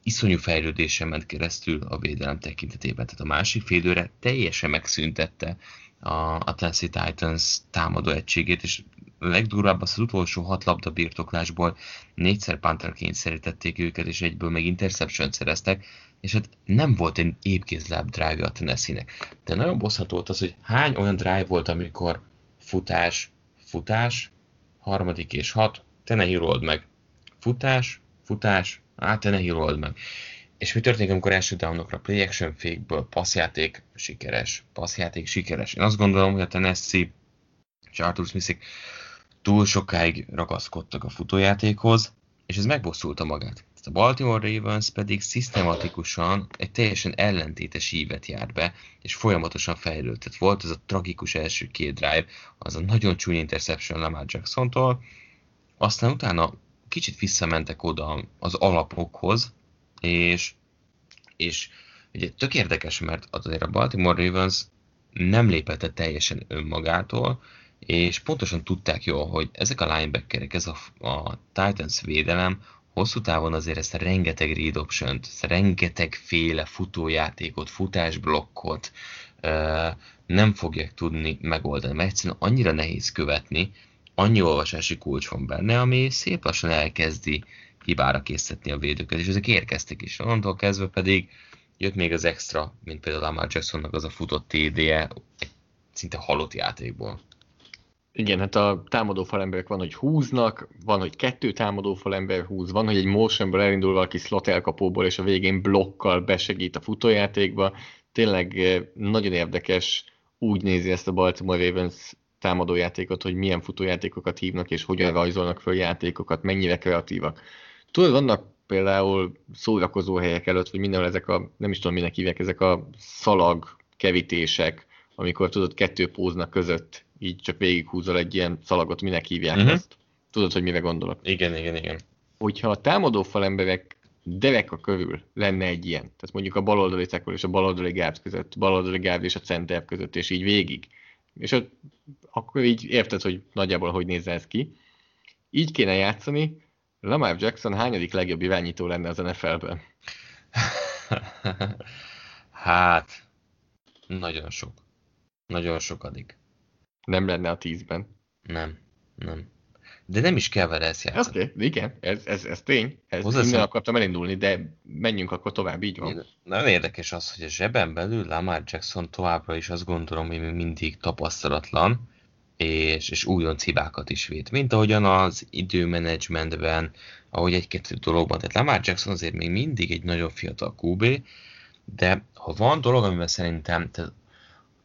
iszonyú fejlődésen ment keresztül a védelem tekintetében. Tehát a másik félőre teljesen megszüntette a, a Tennessee Titans támadó egységét, és legdurvább az, az utolsó hat labda birtoklásból négyszer Panther kényszerítették őket, és egyből meg interception szereztek, és hát nem volt egy épkézláb drive a Tennessee-nek. De nagyon bosszható volt az, hogy hány olyan drive volt, amikor futás, futás, harmadik és hat, te ne hírold meg. Futás, futás, hát te ne hírold meg. És mi történik, amikor első downokra play action fékből passzjáték sikeres, passzjáték sikeres. Én azt gondolom, hogy a Tennessee és Arthur Smithik túl sokáig ragaszkodtak a futójátékhoz, és ez megbosszulta magát. A Baltimore Ravens pedig szisztematikusan egy teljesen ellentétes ívet járt be, és folyamatosan fejlődött. Volt ez a tragikus első két drive, az a nagyon csúnya interception Lamar Jackson-tól, aztán utána kicsit visszamentek oda az alapokhoz, és, és ugye tök érdekes, mert azért a Baltimore Ravens nem lépett teljesen önmagától, és pontosan tudták jól, hogy ezek a linebackerek, ez a, a Titans védelem hosszú távon azért ezt a rengeteg read option rengeteg féle futójátékot, futásblokkot nem fogják tudni megoldani, mert egyszerűen annyira nehéz követni, annyi olvasási kulcs van benne, ami szép lassan elkezdi hibára készíteni a védőket, és ezek érkeztek is. Onnantól kezdve pedig jött még az extra, mint például Lamar Jacksonnak az a futott TD-je, egy szinte halott játékból. Igen, hát a támadó falemberek van, hogy húznak, van, hogy kettő támadó falember húz, van, hogy egy motionból elindul valaki slot elkapóból, és a végén blokkal besegít a futójátékba. Tényleg eh, nagyon érdekes úgy nézi ezt a Baltimore Ravens támadójátékot, hogy milyen futójátékokat hívnak, és hogyan rajzolnak föl játékokat, mennyire kreatívak. Tudod, vannak például szórakozó helyek előtt, vagy mindenhol ezek a, nem is tudom minek hívják, ezek a szalag kevítések, amikor tudod, kettő póznak között így csak végighúzol egy ilyen szalagot, minek hívják uh-huh. ezt. Tudod, hogy mire gondolok? Igen, igen, igen. Hogyha a támadó falemberek dereka körül lenne egy ilyen, tehát mondjuk a baloldali tekol és a baloldali gáb között, baloldali gáb és a center között, és így végig, és ott, akkor így érted, hogy nagyjából hogy nézze ez ki. Így kéne játszani, Lamar Jackson hányadik legjobb irányító lenne az NFL-ben? hát, nagyon sok. Nagyon sokadik. Nem lenne a tízben. Nem, nem. De nem is kell vele ezt játszani. Ezt, igen, ez, ez, ez tény. Ez Hozzá innen akartam elindulni, de menjünk akkor tovább, így van. Nagyon érdekes az, hogy a zseben belül Lamar Jackson továbbra is azt gondolom, hogy még mindig tapasztalatlan, és, és újonc hibákat is vét. Mint ahogyan az időmenedzsmentben, ahogy egy-kettő dologban. Tehát Lamar Jackson azért még mindig egy nagyon fiatal QB, de ha van dolog, amiben szerintem tehát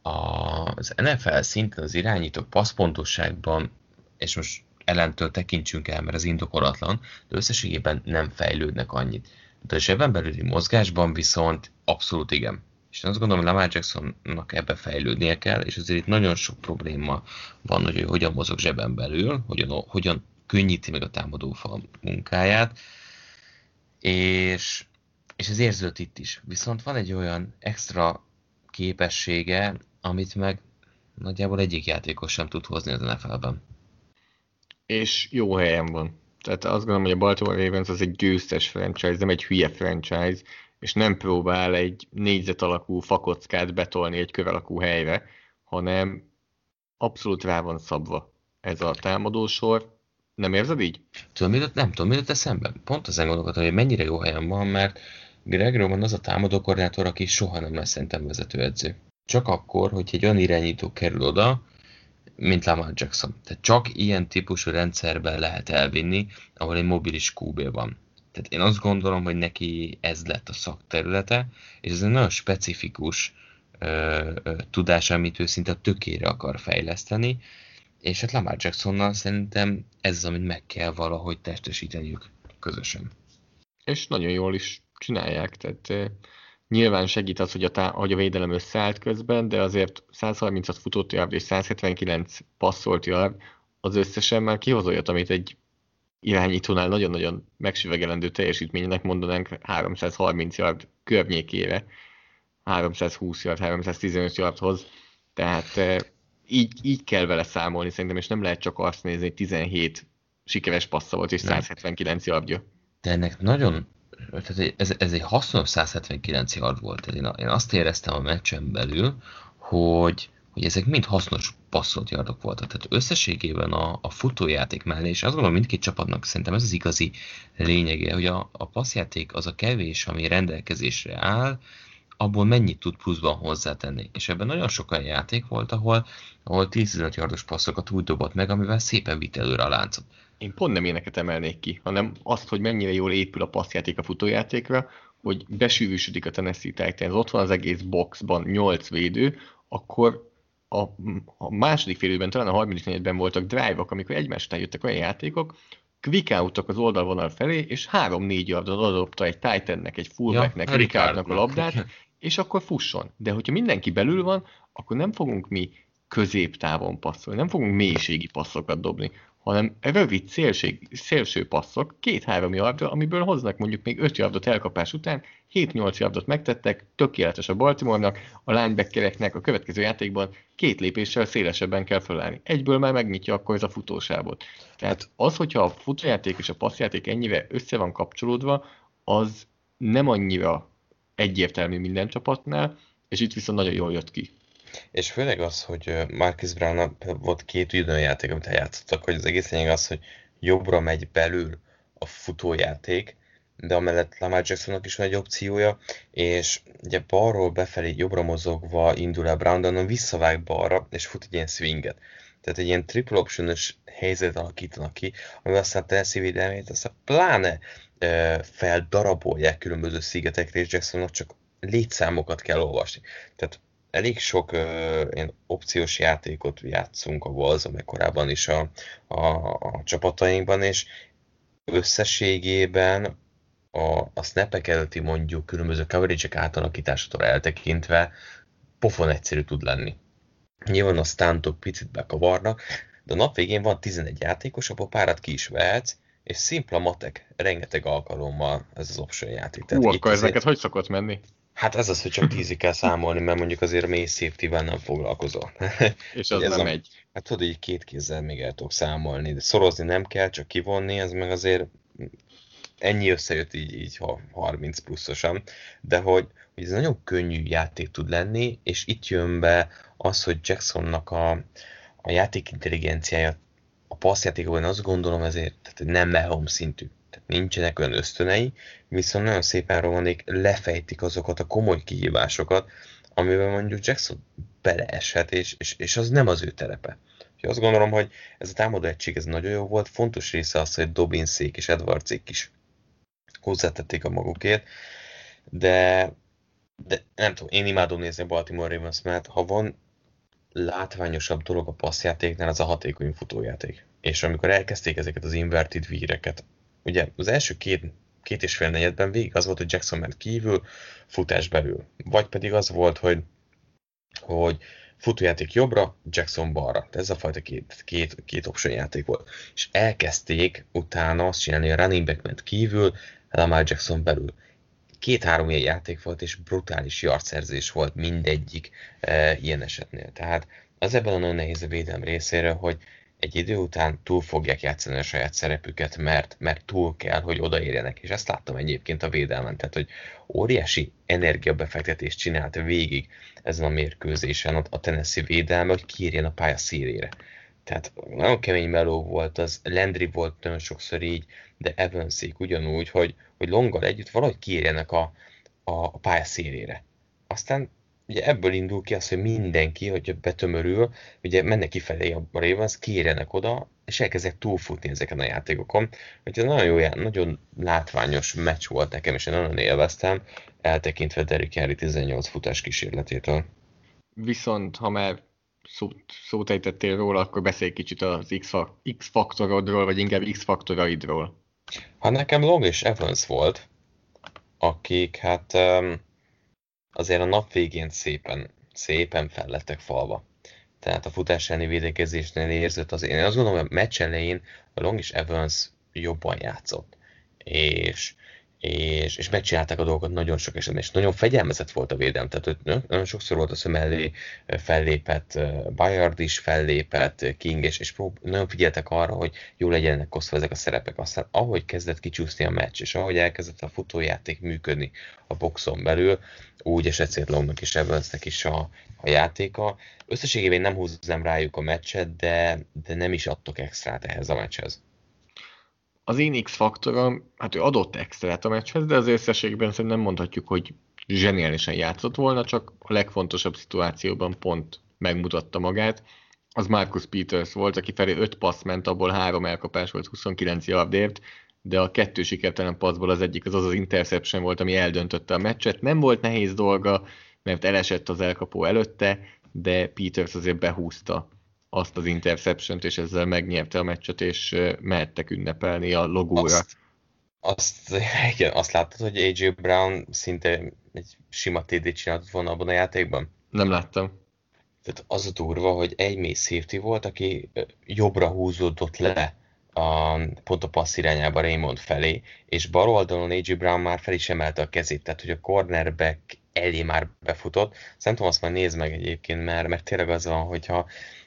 az NFL szinten az irányítók passzpontosságban, és most ellentől tekintsünk el, mert az indokolatlan, de összességében nem fejlődnek annyit. De a zsebben belüli mozgásban viszont abszolút igen. És én azt gondolom, hogy Lamar Jacksonnak ebbe fejlődnie kell, és azért itt nagyon sok probléma van, hogy hogyan mozog zsebben belül, hogyan, hogyan könnyíti meg a támadófal munkáját, és, és ez érződt itt is. Viszont van egy olyan extra képessége, amit meg nagyjából egyik játékos sem tud hozni az NFL-ben. És jó helyen van. Tehát azt gondolom, hogy a Baltimore Ravens az egy győztes franchise, nem egy hülye franchise, és nem próbál egy négyzet alakú fakockát betolni egy kör alakú helyre, hanem abszolút rá van szabva ez a támadósor. Nem érzed így? Tudom, mi nem tudom, mi eszembe. Pont az gondolkodtam, hogy mennyire jó helyen van, mert Greg Roman az a támadó koordinátor, aki soha nem lesz szerintem vezetőedző csak akkor, hogy egy olyan irányító kerül oda, mint Lamar Jackson. Tehát csak ilyen típusú rendszerben lehet elvinni, ahol egy mobilis QB van. Tehát én azt gondolom, hogy neki ez lett a szakterülete, és ez egy nagyon specifikus ö, ö, tudás, amit ő szinte tökére akar fejleszteni, és hát Lamar Jacksonnal szerintem ez az, amit meg kell valahogy testesíteniük közösen. És nagyon jól is csinálják, tehát Nyilván segít az, hogy a, tá- hogy a védelem összeállt közben, de azért 136 futott yard és 179 passzolt yard az összesen már kihoz olyat, amit egy irányítónál nagyon-nagyon megsüvegelendő teljesítménynek mondanánk 330 yard környékére, 320 yard, 315 yardhoz, tehát így, így kell vele számolni szerintem, és nem lehet csak azt nézni, hogy 17 sikeres passza volt, és 179 yardja. De ennek nagyon, tehát ez, ez egy hasznos 179 yard volt. Én, én azt éreztem a meccsen belül, hogy, hogy ezek mind hasznos passzolt yardok voltak. Tehát összességében a, a futójáték mellé, és azt gondolom mindkét csapatnak szerintem ez az igazi lényege, hogy a, a passzjáték az a kevés, ami rendelkezésre áll, abból mennyit tud pluszban hozzátenni. És ebben nagyon sok olyan játék volt, ahol, ahol 10-15 yardos passzokat úgy dobott meg, amivel szépen vitt előre a láncot. Én pont nem éneket emelnék ki, hanem azt, hogy mennyire jól épül a passzjáték a futójátékra, hogy besűrűsödik a Tennessee Titans, ott van az egész boxban 8 védő, akkor a, a második félőben, talán a harmadik negyedben voltak drive-ok, amikor egymás után jöttek olyan játékok, quick out az oldalvonal felé, és három-négy yardot adopta egy Titannek, egy fullbacknek, ja, Ricardnak a labdát, és akkor fusson. De hogyha mindenki belül van, akkor nem fogunk mi középtávon passzolni, nem fogunk mélységi passzokat dobni, hanem rövid szélség, szélső passzok, két-három yardra, amiből hoznak mondjuk még 5 yardot elkapás után, 7-8 yardot megtettek, tökéletes a Baltimore-nak, a linebackereknek a következő játékban két lépéssel szélesebben kell felállni. Egyből már megnyitja akkor ez a futósávot. Tehát az, hogyha a futójáték és a passzjáték ennyire össze van kapcsolódva, az nem annyira egyértelmű minden csapatnál, és itt viszont nagyon jól jött ki. És főleg az, hogy Marcus Brown volt két olyan játék, amit eljátszottak, hogy az egész lényeg az, hogy jobbra megy belül a futójáték, de amellett Lamar Jacksonnak is van egy opciója, és ugye balról befelé jobbra mozogva indul el Brown, de onnan visszavág balra, és fut egy ilyen swinget. Tehát egy ilyen triple optionos helyzet alakítanak ki, ami aztán Tennessee védelmét aztán pláne e, feldarabolják különböző szigetekre, és Jacksonnak csak létszámokat kell olvasni. Tehát elég sok uh, ilyen opciós játékot játszunk a Wolves, meg korábban is a, a, a csapatainkban, és összességében a, a snapek előtti mondjuk különböző coverage-ek átalakításától eltekintve pofon egyszerű tud lenni. Nyilván a stuntok picit bekavarnak, de a nap végén van 11 játékos, abból párat ki is vehetsz, és szimpla matek, rengeteg alkalommal ez az option játék. Tehát Hú, akkor ezeket hogy szokott menni? Hát ez az, hogy csak tízig kell számolni, mert mondjuk azért a mély safety nem foglalkozol. És az nem egy. Hát tudod, hogy két kézzel még el tudok számolni, de szorozni nem kell, csak kivonni, ez meg azért ennyi összejött így, így 30 pluszosan, de hogy, hogy ez nagyon könnyű játék tud lenni, és itt jön be az, hogy Jacksonnak a, a játék intelligenciája a passzjátékban azt gondolom ezért tehát nem Mahomes szintű nincsenek olyan ösztönei, viszont nagyon szépen romanék lefejtik azokat a komoly kihívásokat, amiben mondjuk Jackson beleeshet, és, és, és az nem az ő terepe. Úgyhogy azt gondolom, hogy ez a támadó egység ez nagyon jó volt, fontos része az, hogy Dobinszék és Edwardsék is hozzátették a magukért, de, de nem tudom, én imádom nézni a Baltimore Ravens, mert ha van látványosabb dolog a passzjátéknál, az a hatékony futójáték. És amikor elkezdték ezeket az inverted víreket ugye az első két, két és fél negyedben végig az volt, hogy Jackson ment kívül, futás belül. Vagy pedig az volt, hogy, hogy futójáték jobbra, Jackson balra. Ez a fajta két, két, két option játék volt. És elkezdték utána azt csinálni, a running back ment kívül, Lamar Jackson belül. Két-három ilyen játék volt, és brutális yardszerzés volt mindegyik e, ilyen esetnél. Tehát az ebben a nagyon nehéz a védelem részéről, hogy egy idő után túl fogják játszani a saját szerepüket, mert, mert túl kell, hogy odaérjenek. És ezt láttam egyébként a védelmen, tehát hogy óriási energiabefektetést csinált végig ezen a mérkőzésen a Tennessee védelme, hogy kiérjen a pálya szírére. Tehát nagyon kemény meló volt, az Landry volt nagyon sokszor így, de Evansék ugyanúgy, hogy, hogy Longgal együtt valahogy kiérjenek a, a, a pálya szélére. Aztán ugye ebből indul ki az, hogy mindenki, hogy betömörül, ugye mennek kifelé a Ravens, kiérjenek oda, és elkezdek túlfutni ezeken a játékokon. Úgyhogy ez nagyon jó, nagyon látványos meccs volt nekem, és én nagyon élveztem, eltekintve Derrick Henry 18 futás kísérletétől. Viszont, ha már szót, szót ejtettél róla, akkor beszélj kicsit az X-faktorodról, vagy inkább X-faktoraidról. Hát nekem Long és Evans volt, akik hát um, azért a nap végén szépen, szépen fel lettek falva. Tehát a futás elleni védekezésnél érzett az én azt gondolom, hogy a meccs elején a Long és Evans jobban játszott. És, és, és megcsinálták a dolgokat nagyon sok esetben, és nagyon fegyelmezett volt a védelem, tehát hogy nagyon sokszor volt az, hogy mellé fellépett Bayard is, fellépett King, és, és prób- nagyon figyeltek arra, hogy jó legyenek osztva ezek a szerepek. Aztán ahogy kezdett kicsúszni a meccs, és ahogy elkezdett a futójáték működni a boxon belül, úgy esett szétlomnak is Evansnek is a, a játéka. Összességében nem húznám rájuk a meccset, de, de nem is adtok extrát ehhez a meccshez az én X-faktorom, hát ő adott extrát a meccshez, de az összességben szerintem mondhatjuk, hogy zseniálisan játszott volna, csak a legfontosabb szituációban pont megmutatta magát. Az Marcus Peters volt, aki felé 5 passz ment, abból 3 elkapás volt 29 yardért, de a kettő sikertelen passzból az egyik az az az interception volt, ami eldöntötte a meccset. Nem volt nehéz dolga, mert elesett az elkapó előtte, de Peters azért behúzta azt az interception és ezzel megnyerte a meccset, és mehettek ünnepelni a logóra. Azt, azt, igen, azt láttad, hogy AJ Brown szinte egy sima TD csinált volna abban a játékban? Nem láttam. Tehát az a durva, hogy egy mély safety volt, aki jobbra húzódott le a, pont a passz irányába Raymond felé, és bal oldalon AJ Brown már fel is emelte a kezét, tehát hogy a cornerback elé már befutott. Szerintem azt már nézd meg egyébként, mert, mert tényleg az van, hogyha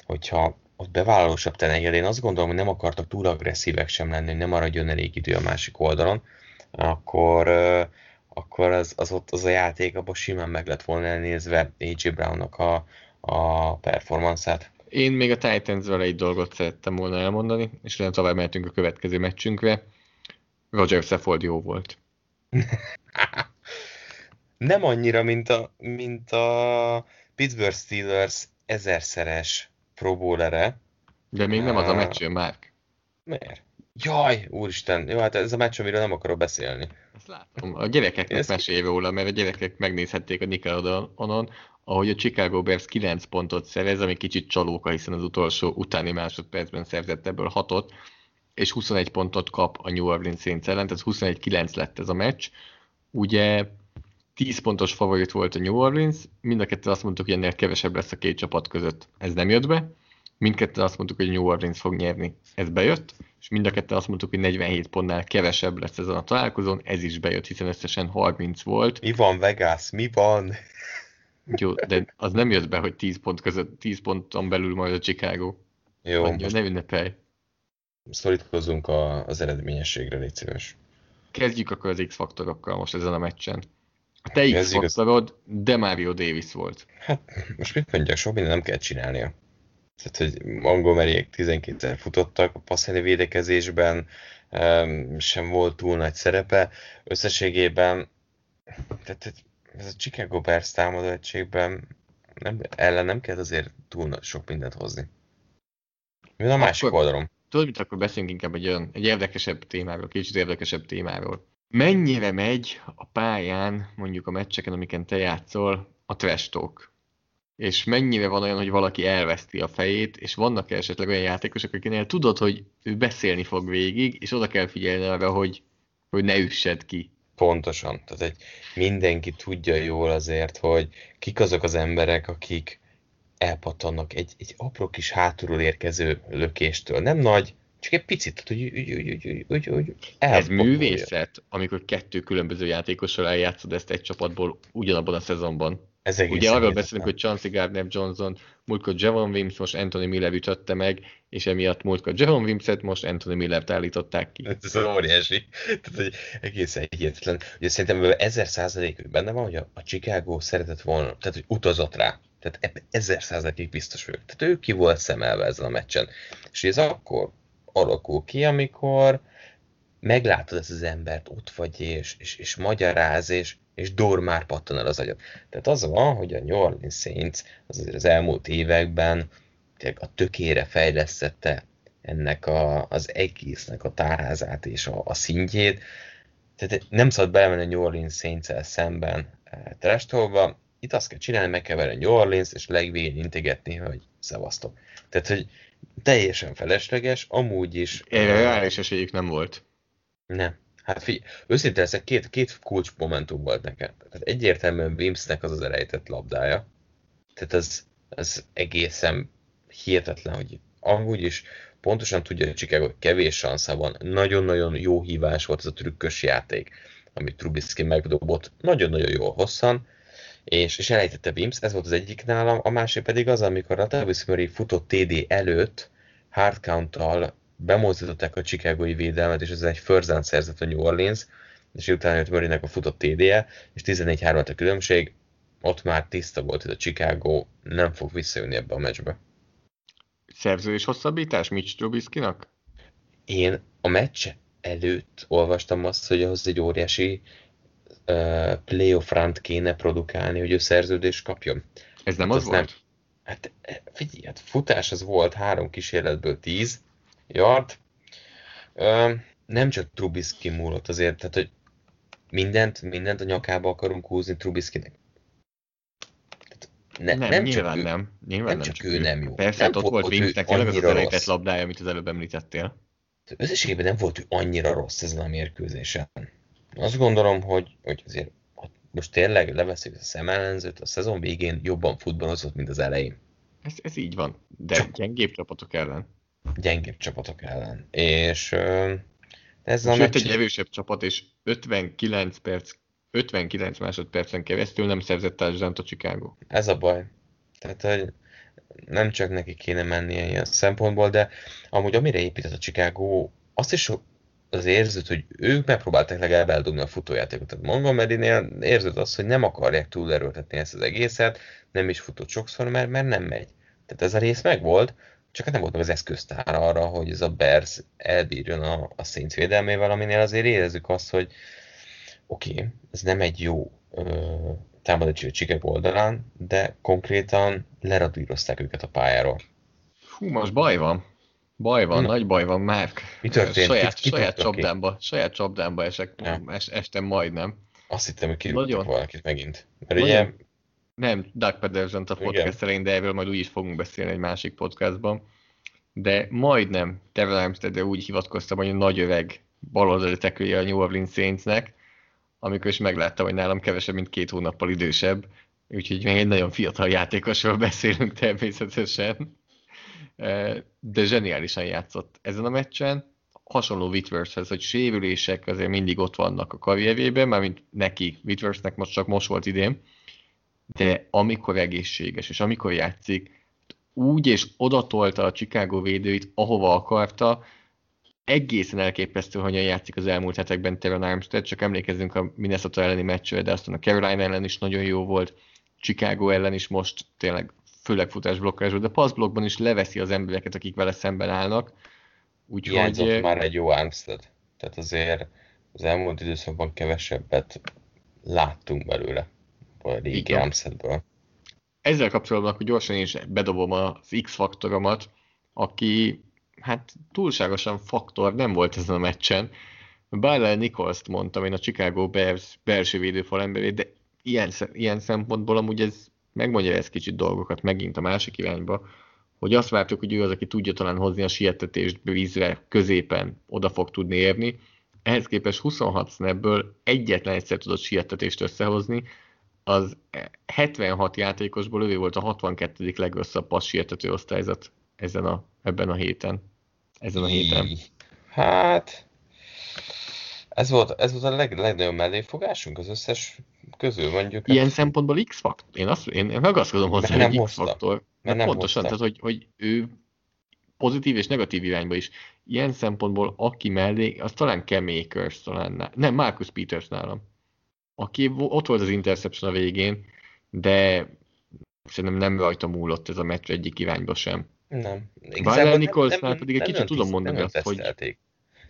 hogyha ott bevállalósabb tenegél, én azt gondolom, hogy nem akartak túl agresszívek sem lenni, hogy nem maradjon elég idő a másik oldalon, akkor, akkor az, az ott az a játék abban simán meg lett volna elnézve AJ Brownnak a, a performance-át. Én még a titans egy dolgot szerettem volna elmondani, és nem tovább mehetünk a következő meccsünkre. Roger Seffold jó volt. nem annyira, mint a, mint a Pittsburgh Steelers ezerszeres Pro Bowlere. De még nem az a meccs, Márk. Miért? Jaj, úristen, jó, hát ez a meccs, amiről nem akarok beszélni. Ezt látom. A gyerekeknek Ezt... mesélj róla, mert a gyerekek megnézhették a Nickelodeonon, ahogy a Chicago Bears 9 pontot szerez, ami kicsit csalóka, hiszen az utolsó utáni másodpercben szerzett ebből 6-ot, és 21 pontot kap a New Orleans Saints ellen, tehát 21-9 lett ez a meccs. Ugye 10 pontos favorit volt a New Orleans, mind a kettő azt mondtuk, hogy ennél kevesebb lesz a két csapat között. Ez nem jött be. Mindketten azt mondtuk, hogy New Orleans fog nyerni. Ez bejött, és mind a ketten azt mondtuk, hogy 47 pontnál kevesebb lesz ezen a találkozón. Ez is bejött, hiszen összesen 30 volt. Mi van Vegas? Mi van? Jó, de az nem jött be, hogy 10 pont között, 10 ponton belül majd a Chicago. Jó. Mondja, most... ne ünnepelj. Szorítkozunk a, az eredményességre, légy szíves. Kezdjük akkor az X-faktorokkal most ezen a meccsen. A te x faktorod Demario Davis volt. Hát most mit mondjak, sok minden nem kell csinálnia. Tehát, hogy Montgomeryek 12-szer futottak, a passzeli védekezésben sem volt túl nagy szerepe. Összességében, tehát ez a Chicago Bears támadó egységben nem, ellen nem kell azért túl sok mindent hozni. Mi a másik akkor, oldalon? Tudod, mit akkor beszéljünk inkább egy olyan, egy érdekesebb témáról, kicsit érdekesebb témáról mennyire megy a pályán, mondjuk a meccseken, amiken te játszol, a trash talk? És mennyire van olyan, hogy valaki elveszti a fejét, és vannak esetleg olyan játékosok, akinél tudod, hogy ő beszélni fog végig, és oda kell figyelni arra, hogy, hogy ne üssed ki. Pontosan. Tehát egy, mindenki tudja jól azért, hogy kik azok az emberek, akik elpattannak egy, egy apró kis hátulról érkező lökéstől. Nem nagy, csak egy picit, hogy, hogy, hogy, hogy, hogy Ez művészet, amikor kettő különböző játékossal eljátszod ezt egy csapatból ugyanabban a szezonban. Ez Ugye arról beszélünk, hogy Chauncey Gardner Johnson, múltkor Javon Wims, most Anthony Miller ütötte meg, és emiatt múltkor Javon Wimset, most Anthony Miller-t állították ki. Ez óriási. Tehát, hogy egészen hihetetlen. Ugye szerintem ezer százalék benne van, hogy a, a Chicago szeretett volna, tehát hogy utazott rá. Tehát ebben ezer százalékig biztos vagyok. Tehát ő ki volt szemelve ezen a meccsen. És ez akkor alakul ki, amikor meglátod ezt az embert, ott vagy, és, és, és magyaráz, és, és dor pattan el az agyat. Tehát az van, hogy a New Orleans Saints az azért az elmúlt években a tökére fejlesztette ennek a, az egésznek a tárházát és a, a szintjét. Tehát nem szabad belemenni a New Orleans saints szemben e, trestolva. Itt azt kell csinálni, meg kell a New Orleans, és legvégén integetni, hogy szevasztok. Tehát, hogy teljesen felesleges, amúgy is... Erre reális esélyük nem volt. Nem. Hát figyelj, őszintén leszek, két, két kulcs momentum volt nekem. Tehát egyértelműen Wimsnek az az elejtett labdája. Tehát az, az egészen hihetetlen, hogy amúgy is pontosan tudja hogy Chicago, hogy kevés sansza van. Nagyon-nagyon jó hívás volt ez a trükkös játék. amit Trubisky megdobott nagyon-nagyon jól hosszan, és, és elejtette Wims, ez volt az egyik nálam, a másik pedig az, amikor a Travis Murray futott TD előtt hard count bemozdították a Chicagói védelmet, és ez egy first szerzett a New Orleans, és utána jött Murraynek a futott TD-je, és 14-3 a különbség, ott már tiszta volt, hogy a Chicago nem fog visszajönni ebbe a meccsbe. Szerződés hosszabbítás Mitch Trubisky-nak? Én a meccs előtt olvastam azt, hogy ahhoz egy óriási playoff rant kéne produkálni, hogy ő szerződést kapjon. Ez nem hát az, volt? Nem, hát figyelj, hát futás az volt három kísérletből tíz yard. Nem csak Trubisky múlott azért, tehát hogy mindent, mindent a nyakába akarunk húzni Trubiskynek. Ne, nem, nem, nyilván csak nem. Nyilván nem, nem csak, csak ő, ő nem jó. Persze, nem hát ott volt Wingsnek tényleg az az elejtett labdája, amit az előbb említettél. Összességében nem volt ő annyira rossz ezen a mérkőzésen. Azt gondolom, hogy, hogy azért most tényleg leveszik a szemellenzőt, a szezon végén jobban futballozott, mint az elején. Ez, ez így van, de Csak gyengébb csapatok ellen. Gyengébb csapatok ellen. És ez a Sőt, meccs... egy erősebb csapat, és 59 perc 59 másodpercen keresztül nem szerzett touchdown a Chicago. Ez a baj. Tehát, hogy nem csak neki kéne mennie ilyen szempontból, de amúgy amire épített a Chicago, azt is az érződ, hogy ők megpróbálták legalább eldobni a futójátékot. Tehát Montgomery-nél érződ azt, hogy nem akarják túl erőltetni ezt az egészet, nem is futott sokszor, mert, mert nem megy. Tehát ez a rész megvolt, csak hát nem volt meg az eszköztár arra, hogy ez a Bears elbírjon a, a Saints védelmével, aminél azért érezzük azt, hogy oké, okay, ez nem egy jó támadási a Chicago oldalán, de konkrétan leradírozták őket a pályáról. Hú, most baj van. Baj van, Na. nagy baj van, már. Mi történt? Saját, ki, ki saját csapdámba, saját csapdámba esek, ja. es, estem majdnem. Azt hittem, hogy kirúgtak valakit megint. Mert Nagyon... ugye... Nem, Doug pedersen a podcast elején, de erről majd úgy is fogunk beszélni egy másik podcastban. De majdnem Terrell Armstead úgy hivatkoztam, hogy a nagy öveg baloldali tekője a New Orleans Saintsnek, amikor is megláttam, hogy nálam kevesebb, mint két hónappal idősebb, úgyhogy még egy nagyon fiatal játékosról beszélünk természetesen, de zseniálisan játszott ezen a meccsen, hasonló Whitworthhez, hogy sérülések azért mindig ott vannak a karrierjében, mármint neki, Whitworthnek most csak most volt idén, de amikor egészséges, és amikor játszik, úgy és odatolta a Chicago védőit, ahova akarta, egészen elképesztő, hogyan játszik az elmúlt hetekben Teron Armstead, csak emlékezzünk a Minnesota elleni meccsre, de aztán a Carolina ellen is nagyon jó volt, Chicago ellen is most tényleg főleg futásblokkásban, de passzblokkban is leveszi az embereket, akik vele szemben állnak. Úgyhogy... Hiányzott már egy jó Armstead. Tehát azért az elmúlt időszakban kevesebbet láttunk belőle a régi Armsteadből. Ezzel kapcsolatban akkor gyorsan is bedobom az X-faktoromat, aki hát túlságosan faktor nem volt ezen a meccsen. Bájlel Nichols-t mondtam én a Chicago Bears belső védőfal emberét, de ilyen, ilyen szempontból amúgy ez megmondja ez kicsit dolgokat megint a másik irányba, hogy azt vártuk, hogy ő az, aki tudja talán hozni a sietetést vízre, középen oda fog tudni érni. Ehhez képest 26 snapből egyetlen egyszer tudott sietetést összehozni, az 76 játékosból ő volt a 62. legrosszabb passz sietető osztályzat ezen a, ebben a héten. Ezen a héten. Hát, ez volt, ez volt a leg, legnagyobb melléfogásunk az összes közül, mondjuk. Ilyen hát... szempontból X-faktor. Én, azt, én ragaszkodom hozzá, hogy X-faktor. Mert nem pontosan, tehát hogy, hogy ő pozitív és negatív irányba is. Ilyen szempontból aki mellé, az talán Cam Akers, talán nem, Marcus Peters nálam. Aki ott volt az interception a végén, de szerintem nem rajta múlott ez a meccs egyik irányba sem. Nem. Bájlel Nikolsnál pedig egy kicsit tudom mondani azt, hogy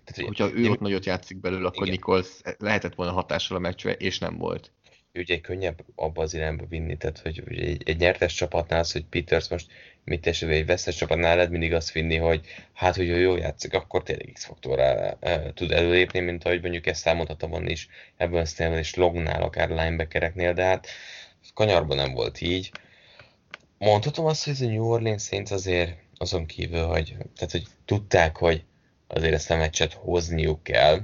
tehát, hogyha ő ott nagyot játszik belőle, akkor igen. Nichols lehetett volna hatással a meccsre, és nem volt. Ugye könnyebb abba az irányba vinni, tehát hogy egy, egy nyertes csapatnál az, hogy Peters most mit esetben egy vesztes csapatnál lehet mindig azt vinni, hogy hát, hogy ő jól játszik, akkor tényleg X-faktorral e, tud előlépni, mint ahogy mondjuk ezt számolhatom van is ebben a és lognál, akár linebackereknél, de hát kanyarban nem volt így mondhatom azt, hogy ez a New Orleans Saints azért azon kívül, hogy, tehát, hogy tudták, hogy azért ezt a meccset hozniuk kell.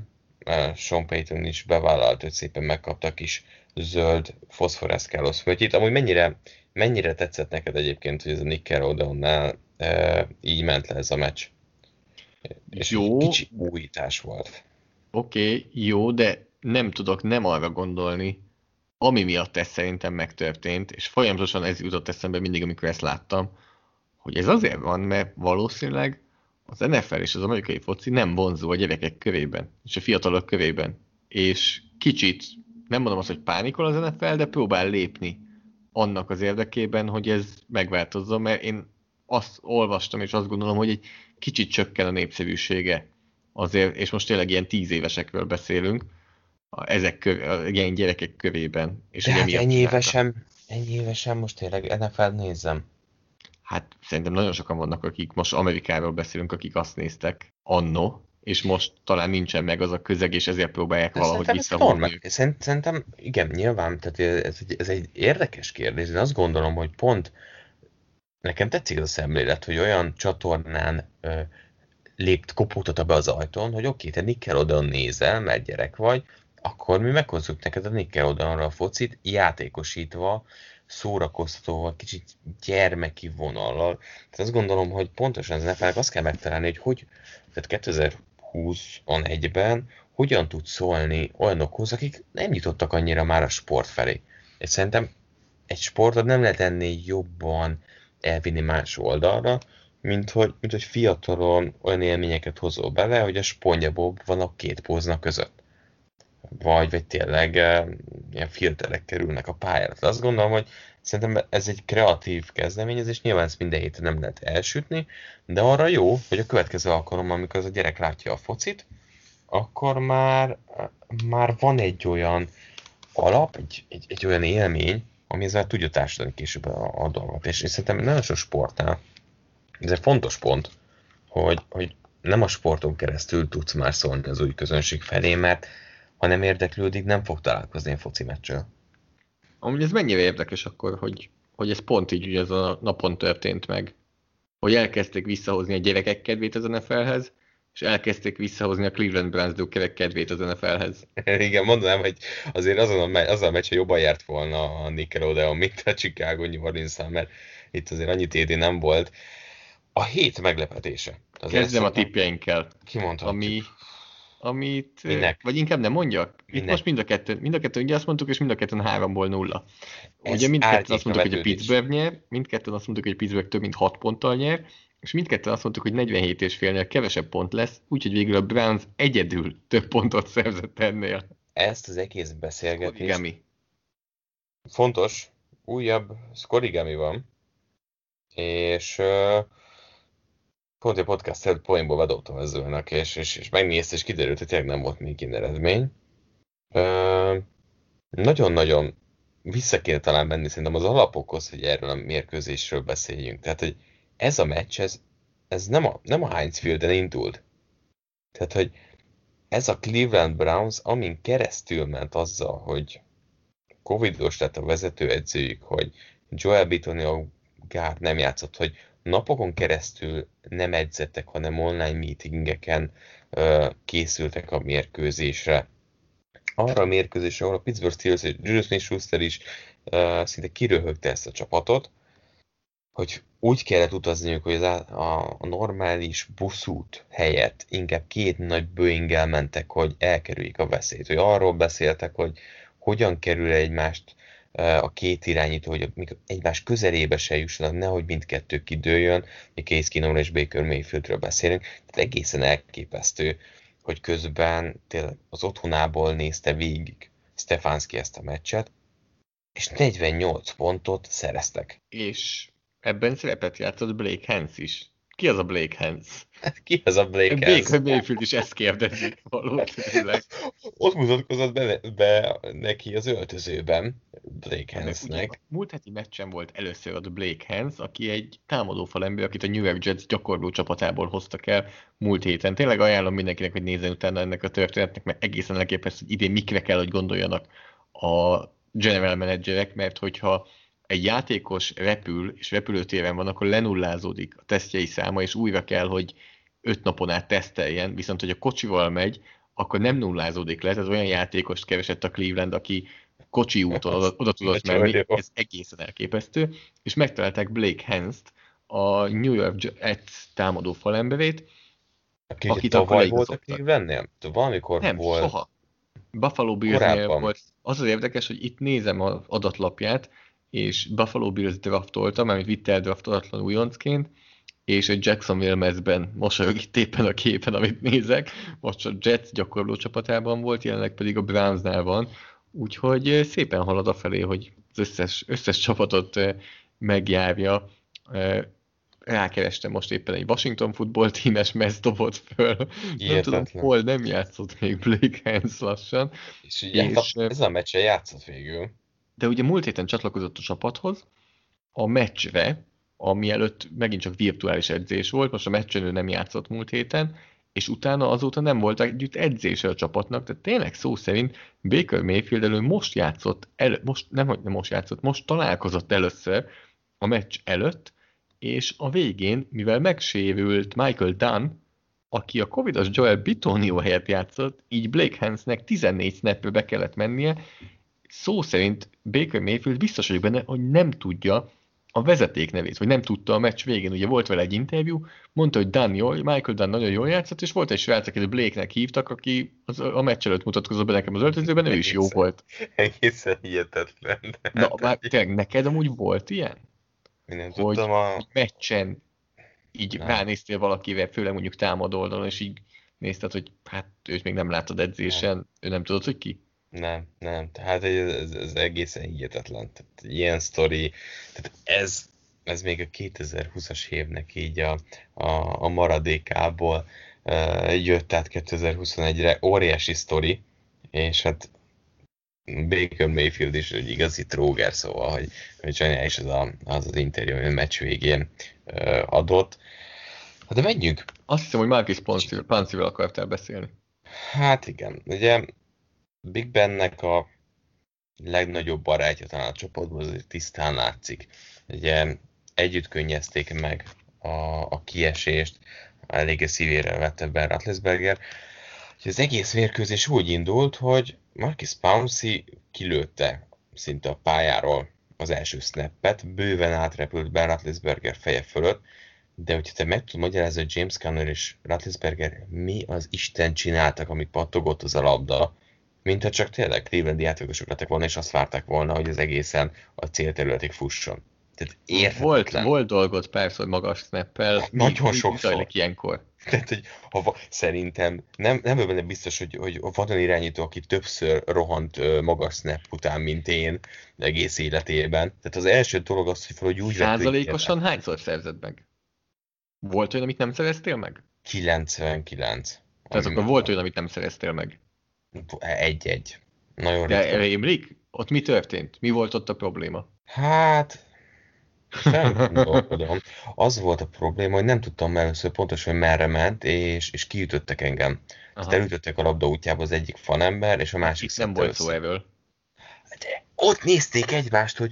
Sean Payton is bevállalt, hogy szépen megkaptak is zöld foszforeszkálos földjét. Amúgy mennyire, mennyire tetszett neked egyébként, hogy ez a Nickelodeonnál e, így ment le ez a meccs? És jó. kicsi újítás volt. Oké, okay, jó, de nem tudok nem arra gondolni, ami miatt ez szerintem megtörtént, és folyamatosan ez jutott eszembe mindig, amikor ezt láttam, hogy ez azért van, mert valószínűleg az NFL és az amerikai foci nem vonzó a gyerekek körében, és a fiatalok körében. És kicsit, nem mondom azt, hogy pánikol az NFL, de próbál lépni annak az érdekében, hogy ez megváltozzon, mert én azt olvastam, és azt gondolom, hogy egy kicsit csökken a népszerűsége azért, és most tényleg ilyen tíz évesekről beszélünk, ezek köv, ilyen gyerekek kövében. És De hát ennyi évesen, ennyi évesen most tényleg NFL nézzem. Hát szerintem nagyon sokan vannak, akik most Amerikáról beszélünk, akik azt néztek anno, és most talán nincsen meg az a közeg, és ezért próbálják De valahogy visszavonni. Szerint, szerintem igen, nyilván, tehát ez egy, ez egy érdekes kérdés. Én azt gondolom, hogy pont nekem tetszik az a szemlélet, hogy olyan csatornán ö, lépt, kopogtatta be az ajtón, hogy oké, te Nickelodeon nézel, mert gyerek vagy, akkor mi meghozzuk neked a Nickelodeonra a focit, játékosítva, szórakoztatóval, kicsit gyermeki vonallal. Tehát azt gondolom, hogy pontosan az nfl azt kell megtalálni, hogy hogy, tehát 2021-ben hogyan tud szólni olyanokhoz, akik nem nyitottak annyira már a sport felé. És szerintem egy sportot nem lehet ennél jobban elvinni más oldalra, mint hogy, mint hogy fiatalon olyan élményeket hozol bele, hogy a spongyabob van a két póznak között vagy, vagy tényleg e, ilyen filterek kerülnek a pályára. Azt gondolom, hogy szerintem ez egy kreatív kezdeményezés, nyilván ezt minden héten nem lehet elsütni, de arra jó, hogy a következő alkalommal, amikor az a gyerek látja a focit, akkor már, már van egy olyan alap, egy, egy, egy olyan élmény, ami ezzel tudja társadalni később a, a dolgot. És, és szerintem nagyon sok sportnál, ez egy fontos pont, hogy, hogy nem a sporton keresztül tudsz már szólni az új közönség felé, mert ha nem érdeklődik, nem fog találkozni a foci meccsel. Amúgy ez mennyire érdekes akkor, hogy, hogy ez pont így ugye ez a napon történt meg, hogy elkezdték visszahozni a gyerekek kedvét az NFL-hez, és elkezdték visszahozni a Cleveland Browns kedvét az NFL-hez. Igen, mondanám, hogy azért azon a, me- azon a meccs jobban járt volna a Nickelodeon, mint a Chicago New orleans mert itt azért annyi TD nem volt. A hét meglepetése. Az Kezdem a tippjeinkkel. Kimondhatjuk. Ami amit... Minek? Vagy inkább nem mondjak? Minek? Itt most mind a kettő, mind a kettő ugye azt mondtuk, és mind a kettőn háromból nulla. Ez ugye mindkettőn azt mondtuk, hogy a Pittsburgh nyer, mindkettőn azt mondtuk, hogy a Pittsburgh több mint 6 ponttal nyer, és mindkettőn azt mondtuk, hogy 47 és félnél kevesebb pont lesz, úgyhogy végül a Browns egyedül több pontot szerzett ennél. Ezt az egész beszélgetést... Skorigami. Fontos, újabb skorigami van, és uh, pont egy podcast előtt poénból bedobtam az zőnek, és, és, és megnézte, és kiderült, hogy tényleg nem volt még eredmény. nagyon-nagyon vissza kéne talán menni szerintem az alapokhoz, hogy erről a mérkőzésről beszéljünk. Tehát, hogy ez a meccs, ez, ez nem a, nem a Heinz Fielden indult. Tehát, hogy ez a Cleveland Browns, amin keresztül ment azzal, hogy Covidos lett a vezetőedzőjük, hogy Joel Bitonio Gár nem játszott, hogy napokon keresztül nem edzettek, hanem online meetingeken készültek a mérkőzésre. Arra a mérkőzésre, ahol a Pittsburgh Steelers és Julius Smith-Schuster is szinte kiröhögte ezt a csapatot, hogy úgy kellett utazniuk, hogy az a, a normális buszút helyett inkább két nagy boeing mentek, hogy elkerüljék a veszélyt. Hogy arról beszéltek, hogy hogyan kerül egymást a két irányító, hogy egymás közelébe se jussanak, nehogy mindkettő kidőljön, hogy Case Keenum és Baker Mayfieldről beszélünk. Tehát egészen elképesztő, hogy közben tényleg az otthonából nézte végig Stefanski ezt a meccset, és 48 pontot szereztek. És ebben szerepet játszott Blake Hens is. Ki az a Blake Hens? Hát ki az a Blake Hens? Blake Mayfield is ezt kérdezik valószínűleg. Ott mutatkozott be, be neki az öltözőben Blake Hensnek. Múlt heti meccsen volt először a Blake Hens, aki egy támadófal ember, akit a New York Jets gyakorló csapatából hoztak el múlt héten. Tényleg ajánlom mindenkinek, hogy nézzen utána ennek a történetnek, mert egészen elképesztő, hogy idén mikre kell, hogy gondoljanak a general managerek, mert hogyha egy játékos repül, és repülőtéren van, akkor lenullázódik a tesztjei száma, és újra kell, hogy öt napon át teszteljen, viszont hogy a kocsival megy, akkor nem nullázódik le, ez olyan játékost keresett a Cleveland, aki kocsi úton oda, oda tudott menni, ez egészen elképesztő, és megtalálták Blake Hens-t, a New York Jets támadó falemberét, Aki akit tavaly volt a Clevelandnél? Valamikor nem, volt. soha. Buffalo Billsnél volt. Az az érdekes, hogy itt nézem az adatlapját, és Buffalo Bills draftolta, mert vitte el draftolatlan újoncként, és egy Jacksonville mezben mosolyog itt éppen a képen, amit nézek. Most a Jets gyakorló csapatában volt, jelenleg pedig a Brownsnál van, úgyhogy szépen halad a felé, hogy az összes, összes csapatot megjárja. Rákerestem most éppen egy Washington football tímes mez dobott föl. Nem tudom, hol nem játszott még Blake Hens lassan. És, és ez a meccse játszott végül. De ugye múlt héten csatlakozott a csapathoz, a meccsre, ami előtt megint csak virtuális edzés volt, most a meccsen ő nem játszott múlt héten, és utána azóta nem volt együtt edzése a csapatnak, tehát tényleg szó szerint Baker Mayfield elő most játszott, elő, most, nem, nem most játszott, most találkozott először a meccs előtt, és a végén, mivel megsérült Michael Dunn, aki a Covidos Joel Bitonio helyett játszott, így Blake Hansnek 14 snapbe be kellett mennie, szó szerint Baker Mayfield biztos vagyok benne, hogy nem tudja a vezeték nevét, vagy nem tudta a meccs végén. Ugye volt vele egy interjú, mondta, hogy Dan jól, Michael Dan nagyon jól játszott, és volt egy srác, akit Blake-nek hívtak, aki az, a meccs előtt mutatkozott be nekem az öltözőben, ő is jó volt. Egészen hihetetlen. Na, már tényleg neked amúgy volt ilyen? Minden hogy tudtam a... meccsen így nem. ránéztél valakivel, főleg mondjuk támad oldalon, és így nézted, hogy hát őt még nem láttad edzésen, nem. ő nem tudod, hogy ki? Nem, nem. Tehát ez, ez egészen hihetetlen. Tehát ilyen sztori, tehát ez, ez még a 2020-as évnek így a, a, a maradékából uh, jött át 2021-re. Óriási sztori, és hát Baker Mayfield is egy igazi tróger, szóval, hogy, hogy is az, a, az az interjú, a meccs végén uh, adott. Hát de menjünk. Azt hiszem, hogy Marcus Pancival akartál beszélni. Hát igen, ugye Big Bennek a legnagyobb barátja talán a csoportban azért tisztán látszik. Ugye együtt könnyezték meg a, a kiesést, eléggé szívére vette Ben Ratlesberger. Az egész mérkőzés úgy indult, hogy Marcus Pouncey kilőtte szinte a pályáról az első snappet, bőven átrepült Ben Ratlesberger feje fölött, de hogyha te meg tudod magyarázni, hogy James Conner és Ratlesberger mi az Isten csináltak, amit pattogott az a labda, mintha csak tényleg Clevelandi játékosok lettek volna, és azt várták volna, hogy az egészen a célterületig fusson. Tehát érthetetlen. Volt, volt dolgot persze, hogy magas snappel. Nagyon sokszor. ilyenkor. Tehát, hogy ha, szerintem nem, nem benne biztos, hogy, hogy van olyan irányító, aki többször rohant magas snap után, mint én egész életében. Tehát az első dolog az, hogy valahogy úgy Százalékosan hányszor szerzett meg? Volt olyan, amit nem szereztél meg? 99. Tehát akkor volt olyan, amit nem szereztél meg? Egy-egy. Nagyon De emlék, ott mi történt? Mi volt ott a probléma? Hát, gondolkodom. Az volt a probléma, hogy nem tudtam először pontosan, hogy merre ment, és, és kiütöttek engem. Aha. Tehát elütöttek a labda útjába az egyik fanember, és a másik Itt nem volt szó erről. De ott nézték egymást, hogy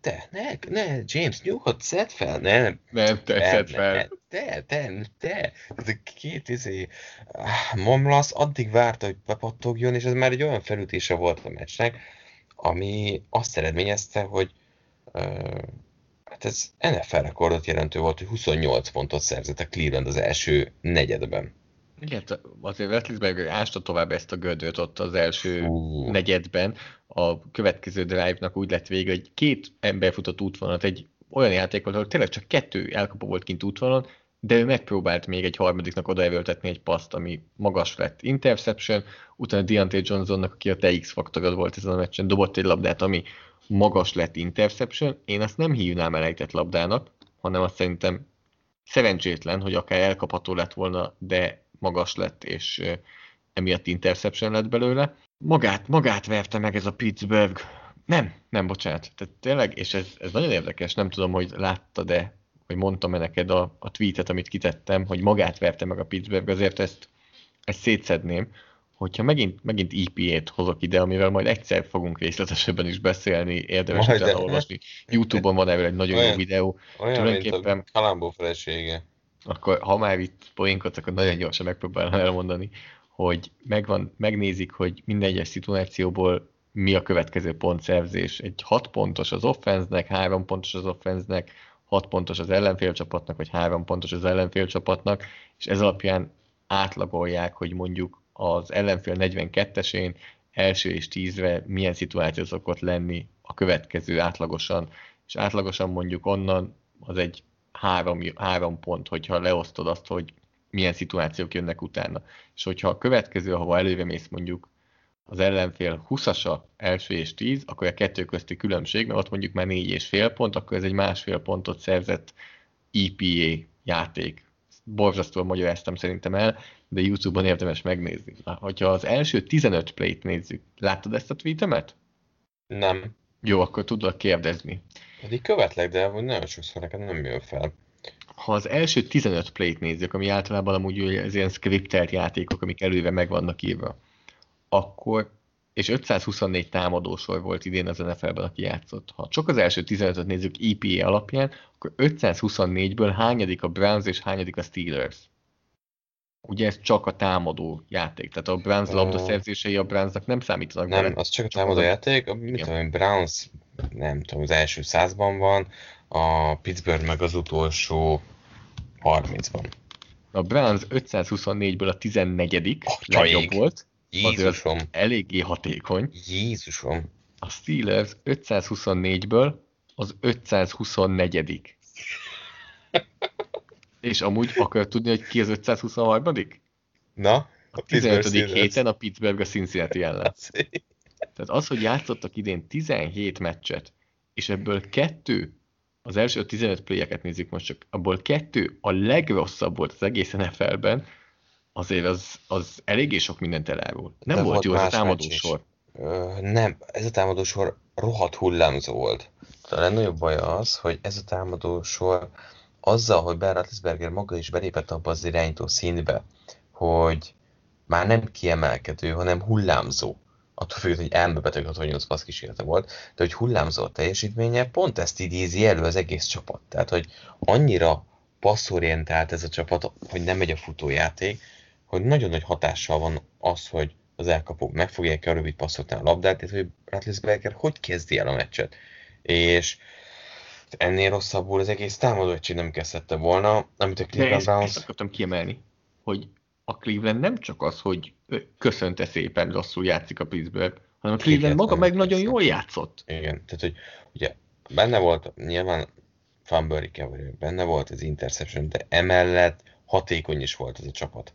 te, ne, ne, James, nyugodt, szedd fel, ne. Nem, te, szedd fel. Te, te, te. A két izé, ah, Momlasz addig várta, hogy bepattogjon, és ez már egy olyan felütése volt a meccsnek, ami azt eredményezte, hogy uh, hát ez NFL rekordot jelentő volt, hogy 28 pontot szerzett a Cleveland az első negyedben. Igen, azért Wesley ásta tovább ezt a gödröt ott az első uh. negyedben. A következő drive-nak úgy lett vége, hogy két ember futott útvonalat, egy olyan játék volt, ahol tényleg csak kettő elkapó volt kint útvonalon, de ő megpróbált még egy harmadiknak odaerőltetni egy paszt, ami magas lett interception, utána Deontay Johnsonnak, aki a TX faktorod volt ezen a meccsen, dobott egy labdát, ami magas lett interception. Én azt nem hívnám elejtett labdának, hanem azt szerintem szerencsétlen, hogy akár elkapható lett volna, de magas lett, és emiatt interception lett belőle. Magát, magát verte meg ez a Pittsburgh. Nem, nem, bocsánat. Tehát tényleg, és ez, ez nagyon érdekes, nem tudom, hogy láttad-e, vagy mondtam-e neked a, a tweetet, amit kitettem, hogy magát verte meg a Pittsburgh, azért ezt, ezt szétszedném, hogyha megint, megint EP-t hozok ide, amivel majd egyszer fogunk részletesebben is beszélni, érdemes majd olvasni. Youtube-on van erről egy nagyon olyan, jó videó. Olyan, Tulajdonképpen, mint a Kalambó felesége akkor ha már itt poénkodsz, akkor nagyon gyorsan megpróbálom elmondani, hogy megvan, megnézik, hogy minden egyes szituációból mi a következő pontszerzés. Egy 6 pontos az offenznek, 3 pontos az offenznek, 6 pontos az ellenfélcsapatnak, vagy 3 pontos az ellenfélcsapatnak, és ez alapján átlagolják, hogy mondjuk az ellenfél 42-esén első és tízre milyen szituáció szokott lenni a következő átlagosan, és átlagosan mondjuk onnan az egy három, három pont, hogyha leosztod azt, hogy milyen szituációk jönnek utána. És hogyha a következő, ahova előre mész mondjuk az ellenfél 20-asa első és 10, akkor a kettő közti különbség, mert ott mondjuk már négy és fél pont, akkor ez egy másfél pontot szerzett EPA játék. Borzasztóan magyaráztam szerintem el, de YouTube-on érdemes megnézni. Hogyha az első 15 play-t nézzük, láttad ezt a tweetemet? Nem. Jó, akkor tudlak kérdezni. Pedig követlek, de nagyon sokszor nekem nem jön fel. Ha az első 15 play-t nézzük, ami általában amúgy az ilyen scriptelt játékok, amik előre meg vannak írva, akkor, és 524 támadósor volt idén az NFL-ben, aki játszott. Ha csak az első 15-öt nézzük EPA alapján, akkor 524-ből hányadik a Browns és hányadik a Steelers? Ugye ez csak a támadó játék, tehát a Browns labdaszerzései a Brownsnak nem számítanak Nem, bele. az csak a támadó játék, a, mit tudom, Browns nem tudom, az első százban van, a Pittsburgh meg az utolsó 30-ban. A Browns 524-ből a 14 legjobb volt, Jézusom. eléggé hatékony. Jézusom. A Steelers 524-ből az 524 És amúgy akar tudni, hogy ki az 523 Na? A 15. héten a Pittsburgh a Cincinnati ellen. Tehát az, hogy játszottak idén 17 meccset, és ebből kettő, az első 15 playeket nézzük most csak, abból kettő a legrosszabb volt az egész NFL-ben, azért az, az eléggé sok mindent elárul. Nem De volt, jó ez a támadósor. Nem, ez a támadósor rohadt hullámzó volt. A legnagyobb baj az, hogy ez a támadósor azzal, hogy Ben Roethlisberger maga is belépett abba az irányító színbe, hogy már nem kiemelkedő, hanem hullámzó. Attól függően, hogy elmebeteg 68 passz kísérlete volt, de hogy hullámzó a teljesítménye, pont ezt idézi elő az egész csapat. Tehát, hogy annyira passzorientált ez a csapat, hogy nem megy a futójáték, hogy nagyon nagy hatással van az, hogy az elkapók megfogják a rövid passzoknál a labdát, illetve hogy Ratlisberger hogy kezdi el a meccset. És ennél rosszabbul az egész támadó egység nem kezdette volna, amit a Cleveland Browns... Ezt akartam kiemelni, hogy a Cleveland nem csak az, hogy köszönte szépen, rosszul játszik a Pittsburgh, hanem a Cleveland maga meg nagyon jól játszott. Igen, tehát hogy ugye benne volt nyilván fumble recovery, benne volt az interception, de emellett hatékony is volt ez a csapat.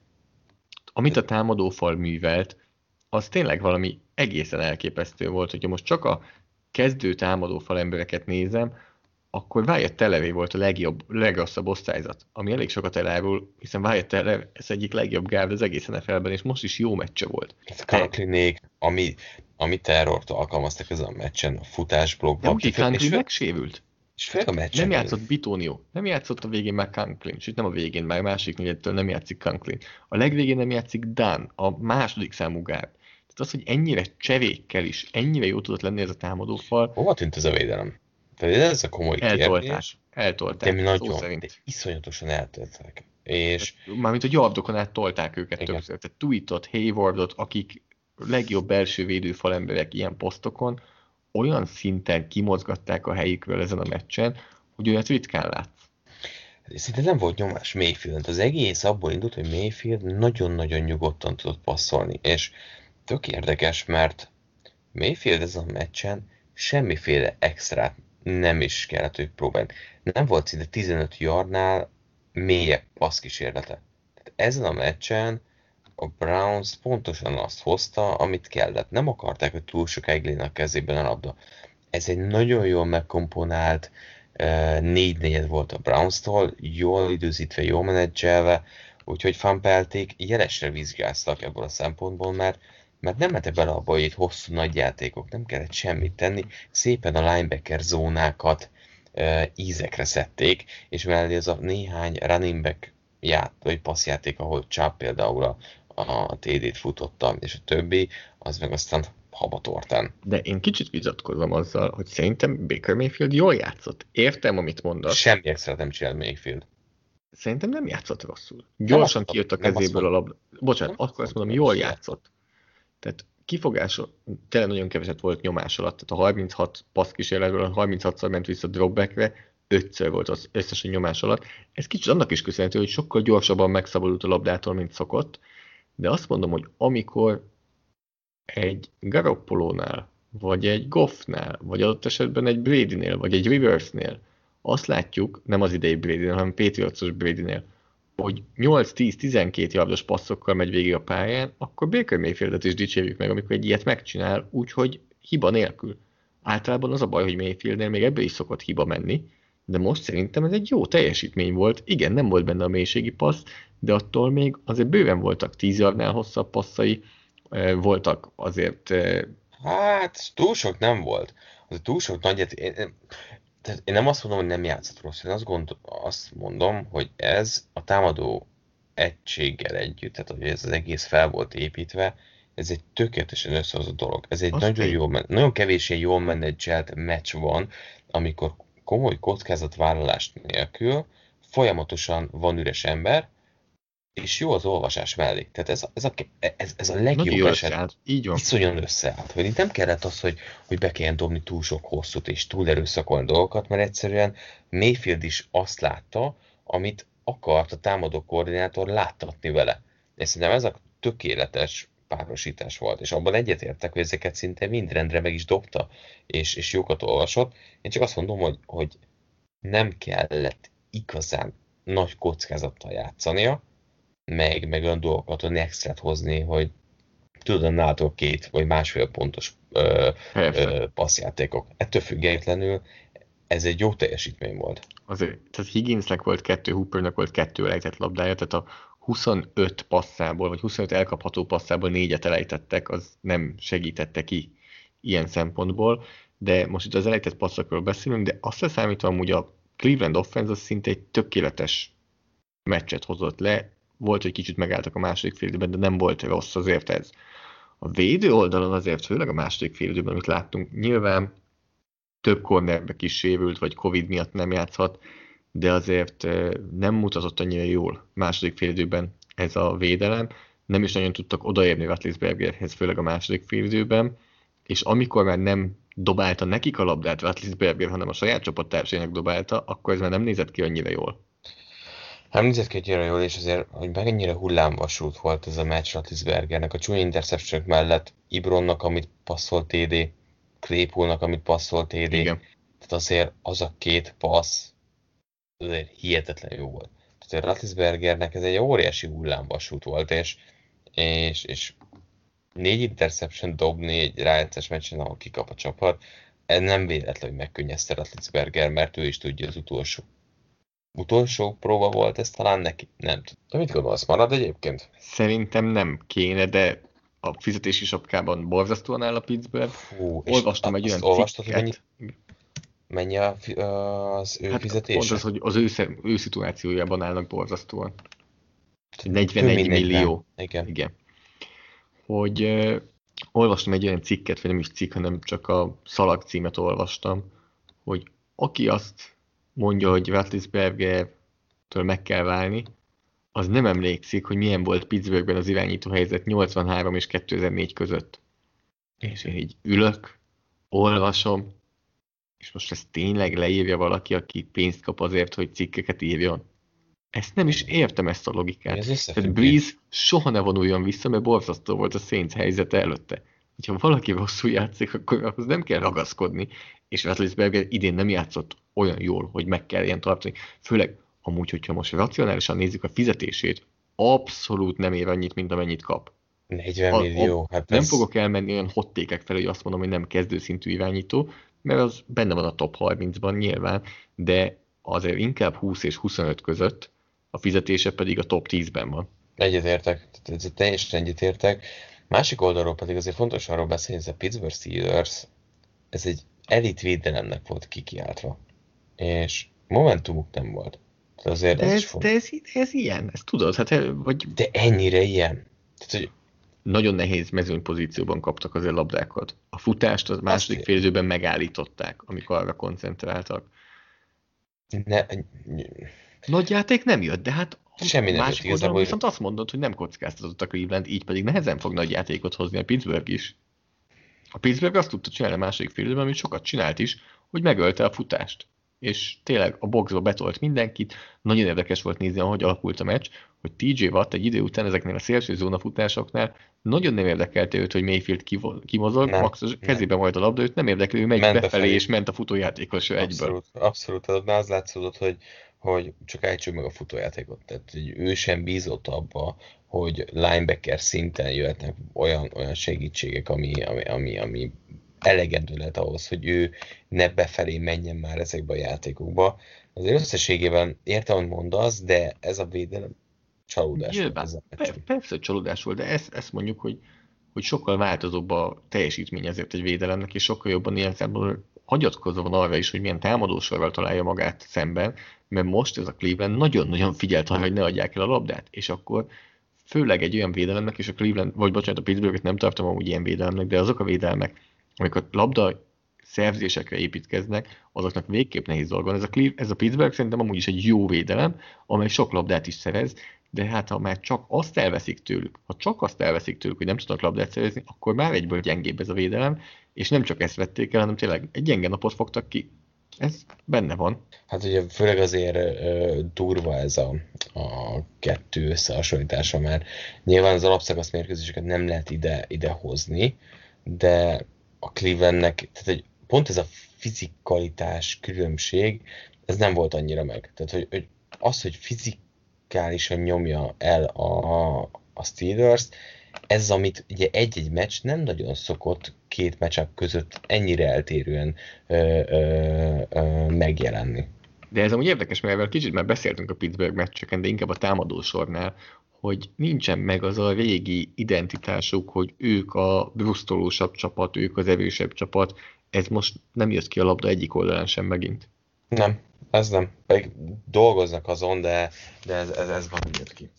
Amit a támadófal művelt, az tényleg valami egészen elképesztő volt, hogyha most csak a kezdő támadófal embereket nézem, akkor Wyatt Televé volt a legjobb, legrosszabb osztályzat, ami elég sokat elárul, hiszen Wyatt Tele ez egyik legjobb gárd az egész NFL-ben, és most is jó meccse volt. A Conklinék, ami, ami terrort alkalmaztak ezen a meccsen, a futásblokkban. Nem, Kanklin megsérült. És fél a meccsen. Nem játszott Bitonio, nem játszott a végén már Kanklin, sőt nem a végén, már másik négyettől nem játszik Kanklin. A legvégén nem játszik Dan, a második számú gárd. Tehát az, hogy ennyire csevékkel is, ennyire jó tudott lenni ez a támadófal. Hova tűnt ez a védelem? Tehát ez a komoly eltolták, kérdés. Eltolták, de nagyon, szerint. De iszonyatosan eltolták. És... Mármint a yardokon át tolták őket Igen. többször. Tehát Tweetot, Haywardot, akik legjobb belső védőfal emberek ilyen posztokon, olyan szinten kimozgatták a helyükről ezen a meccsen, hogy olyat ritkán látsz. Szinte nem volt nyomás Mayfield. Az egész abból indult, hogy Mayfield nagyon-nagyon nyugodtan tudott passzolni. És tök érdekes, mert Mayfield ezen a meccsen semmiféle extrát nem is kellett, hogy próbálni. Nem volt szinte 15 yardnál mélyebb passzkísérlete. Tehát ezen a meccsen a Browns pontosan azt hozta, amit kellett. Nem akarták, hogy túl legyen a kezében a labda. Ez egy nagyon jól megkomponált négy negyed volt a Browns-tól, jól időzítve, jól menedzselve, úgyhogy fanpelték jelesre vizsgáztak ebből a szempontból, mert mert nem mentek bele abba, hogy itt hosszú nagy játékok, nem kellett semmit tenni, szépen a linebacker zónákat uh, ízekre szedték, és mellé ez a néhány running back ját, vagy passzjáték, ahol Chubb például a, a TD-t futotta, és a többi, az meg aztán habatortán. De én kicsit vitatkozom azzal, hogy szerintem Baker Mayfield jól játszott. Értem, amit mondasz. Semmi extra nem csinált Mayfield. Szerintem nem játszott rosszul. Gyorsan nem kijött a kezéből a labda. Bocsánat, nem akkor azt mondom, jól játszott. Tehát kifogás, tényleg nagyon keveset volt nyomás alatt, tehát a 36 passz kísérletből 36-szor ment vissza dropbackre, ötször volt az összesen nyomás alatt. Ez kicsit annak is köszönhető, hogy sokkal gyorsabban megszabadult a labdától, mint szokott, De azt mondom, hogy amikor egy Garoppolónál, vagy egy Goffnál, vagy adott esetben egy Bradynél, vagy egy Riversnél, azt látjuk, nem az idei Bradynél, hanem Patriotsos Bradynél, hogy 8-10-12 yardos passzokkal megy végig a pályán, akkor Baker Mayfieldet is dicsérjük meg, amikor egy ilyet megcsinál, úgyhogy hiba nélkül. Általában az a baj, hogy Mayfieldnél még ebből is szokott hiba menni, de most szerintem ez egy jó teljesítmény volt. Igen, nem volt benne a mélységi passz, de attól még azért bőven voltak 10 yardnál hosszabb passzai, voltak azért... Hát, túl sok nem volt. Az túl sok nagyet... Én, tehát én nem azt mondom, hogy nem játszott rossz, én azt, gond, azt mondom, hogy ez a támadó egységgel együtt, tehát hogy ez az egész fel volt építve, ez egy tökéletesen összehozott dolog. Ez egy azt nagyon, jó, nagyon kevés ilyen jól menedzselt meccs van, amikor komoly kockázatvállalást nélkül folyamatosan van üres ember, és jó az olvasás mellé. Tehát ez, ez, a, ez, ez a legjobb eset. Így van. Iszonyan összeállt. Hogy itt nem kellett az, hogy, hogy be kelljen dobni túl sok hosszút és túl erőszakolni dolgokat, mert egyszerűen Mayfield is azt látta, amit akart a támadó koordinátor láttatni vele. És szerintem ez a tökéletes párosítás volt, és abban egyetértek, hogy ezeket szinte mind rendre meg is dobta, és, és jókat olvasott. Én csak azt mondom, hogy, hogy nem kellett igazán nagy kockázattal játszania, meg, meg olyan dolgokat, hogy extra hozni, hogy tudod, nálatok két vagy másfél pontos ö, ö, passzjátékok. Ettől függetlenül ez egy jó teljesítmény volt. Azért, tehát Higginsnek volt kettő, Hoopernek volt kettő elejtett labdája, tehát a 25 passzából, vagy 25 elkapható passzából négyet elejtettek, az nem segítette ki ilyen szempontból, de most itt az elejtett passzokról beszélünk, de azt számítva amúgy a Cleveland offense az szinte egy tökéletes meccset hozott le, volt, hogy kicsit megálltak a második félidőben, de nem volt rossz azért ez. A védő oldalon azért, főleg a második félidőben, amit láttunk, nyilván több cornerback is sérült, vagy Covid miatt nem játszhat, de azért nem mutatott annyira jól második félidőben ez a védelem. Nem is nagyon tudtak odaérni Ratlisbergerhez, főleg a második félidőben, és amikor már nem dobálta nekik a labdát Ratlisberger, hanem a saját csapattársainak dobálta, akkor ez már nem nézett ki annyira jól. Nem nézett ki annyira jól, és azért, hogy mennyire hullámvasút volt ez a meccs Ratlisbergernek, a csúnya interception mellett, Ibronnak, amit passzolt TD, Claypoolnak, amit passzolt TD. Igen. Tehát azért az a két passz, azért hihetetlen jó volt. Tehát a Ratlisbergernek ez egy óriási hullámvasút volt, és, és, és négy interception dobni egy rájátszás meccsen, ahol kikap a csapat, ez nem véletlen, hogy megkönnyezte Ratlisberger, mert ő is tudja az utolsó utolsó próba volt ez talán neki? Nem tudom. Mit gondolsz, marad egyébként? Szerintem nem kéne, de a fizetési sapkában borzasztóan áll a Pittsburgh. Fú, Olvastam egy olyan olvastad, cikket. Hogy mennyi, mennyi a, az ő hát fizetése? Pont az, hogy az ő, ő szituációjában állnak borzasztóan. 41 millió. Igen. Igen. Hogy uh, olvastam egy olyan cikket, vagy nem is cikk, hanem csak a szalag címet olvastam, hogy aki azt mondja, hogy Ratlisberger-től meg kell válni, az nem emlékszik, hogy milyen volt Pittsburghben az irányító helyzet 83 és 2004 között. És én így ülök, olvasom, és most ezt tényleg leírja valaki, aki pénzt kap azért, hogy cikkeket írjon. Ezt nem is értem ezt a logikát. Ez Tehát Breeze soha ne vonuljon vissza, mert borzasztó volt a Saints helyzete előtte. Ha valaki rosszul játszik, akkor ahhoz nem kell ragaszkodni. És Ratlisberger idén nem játszott olyan jól, hogy meg kell ilyen tartani. Főleg amúgy, hogyha most racionálisan nézzük a fizetését, abszolút nem ér annyit, mint amennyit kap. 40 a, millió. Hát nem ez... fogok elmenni olyan hottékek fel, hogy azt mondom, hogy nem kezdőszintű irányító, mert az benne van a top 30-ban nyilván, de azért inkább 20 és 25 között, a fizetése pedig a top 10-ben van. Egyetértek, ez teljesen egyetértek. Másik oldalról pedig azért fontos arról beszélni, hogy a Pittsburgh Steelers, ez egy elit védelemnek volt kikiáltva. És momentumuk nem volt. De azért de ez, ez, de ez, ez ilyen, ezt tudod, hát vagy... De ennyire ilyen. Tehát, hogy nagyon nehéz mezőnypozícióban kaptak azért labdákat. A futást az második fél időben megállították, amikor arra koncentráltak. Ne, Nagy játék nem jött, de hát Semmi nem másik oldalon hogy... viszont azt mondod, hogy nem kockáztatott a Cleveland, így pedig nehezen fog nagy játékot hozni a Pittsburgh is. A Pittsburgh azt tudta csinálni a második fél időben, amit sokat csinált is, hogy megölte a futást. és tényleg a boxba betolt mindenkit. Nagyon érdekes volt nézni, ahogy alakult a meccs, hogy TJ Watt egy idő után ezeknél a szélső zónafutásoknál nagyon nem érdekelte őt, hogy Mayfield kimozog, nem, max kezébe majd a labda, őt nem érdekli, ő megy ment befelé, befelé, és ment a futójátékos egyből. Abszolút, abszolút, az látszódott, hogy, hogy csak ejtsük meg a futójátékot. Tehát hogy ő sem bízott abba, hogy linebacker szinten jöhetnek olyan, olyan segítségek, ami, ami, ami, ami elegendő lehet ahhoz, hogy ő ne befelé menjen már ezekbe a játékokba. Azért összességében értem, hogy mondasz, de ez a védelem csalódás Nyilván, volt. Ez a persze, csalódás volt, de ezt, ezt mondjuk, hogy, hogy sokkal változóbb a teljesítmény ezért egy védelemnek, és sokkal jobban ilyen szempontból hagyatkozva van arra is, hogy milyen támadósorral találja magát szemben, mert most ez a Cleveland nagyon-nagyon figyelt arra, hogy ne adják el a labdát, és akkor főleg egy olyan védelemnek, és a Cleveland, vagy bocsánat, a Pittsburghet nem tartom amúgy ilyen védelemnek, de azok a védelmek, amik a labda szerzésekre építkeznek, azoknak végképp nehéz dolga van. Ez a, Cleve, ez a Pittsburgh szerintem amúgy is egy jó védelem, amely sok labdát is szerez, de hát ha már csak azt elveszik tőlük, ha csak azt elveszik tőlük, hogy nem tudnak labdát szerezni, akkor már egyből gyengébb ez a védelem, és nem csak ezt vették el, hanem tényleg egy gyenge napot fogtak ki. Ez benne van. Hát ugye főleg azért ö, durva ez a, a kettő összehasonlítása, mert nyilván az alapszakasz mérkőzéseket nem lehet ide, ide hozni, de a Clevelandnek, tehát egy, pont ez a fizikalitás különbség, ez nem volt annyira meg. Tehát, hogy, hogy az, hogy fizikálisan nyomja el a, a Steelers, ez, amit ugye egy-egy meccs nem nagyon szokott két meccsek között ennyire eltérően ö, ö, ö, megjelenni. De ez amúgy érdekes, mert kicsit már beszéltünk a Pittsburgh meccseken, de inkább a támadósornál, hogy nincsen meg az a régi identitásuk, hogy ők a brusztolósabb csapat, ők az erősebb csapat, ez most nem jött ki a labda egyik oldalán sem megint. Nem, ez nem. Pedig dolgoznak azon, de, de ez, ez, ez van, jött ki.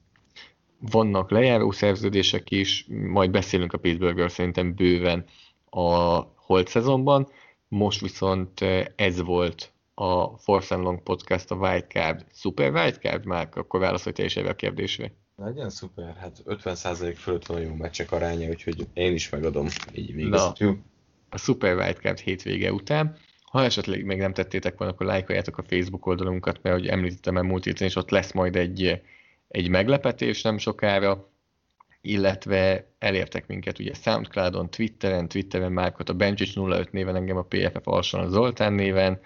Vannak lejáró szerződések is, majd beszélünk a Pittsburghről szerintem bőven a holt szezonban, most viszont ez volt a Force and Long Podcast, a Wildcard, Super Wildcard, már akkor válaszolj te is a kérdésre. Legyen szuper, hát 50% fölött van jó meccsek aránya, úgyhogy én is megadom, így végezhetjük. A Super Wildcard hétvége után. Ha esetleg még nem tettétek volna, akkor lájkoljátok a Facebook oldalunkat, mert ahogy említettem el múlt héten, és ott lesz majd egy, egy meglepetés nem sokára, illetve elértek minket ugye Soundcloudon, Twitteren, Twitteren Márkot a Benchics 05 néven, engem a PFF alson Zoltán néven,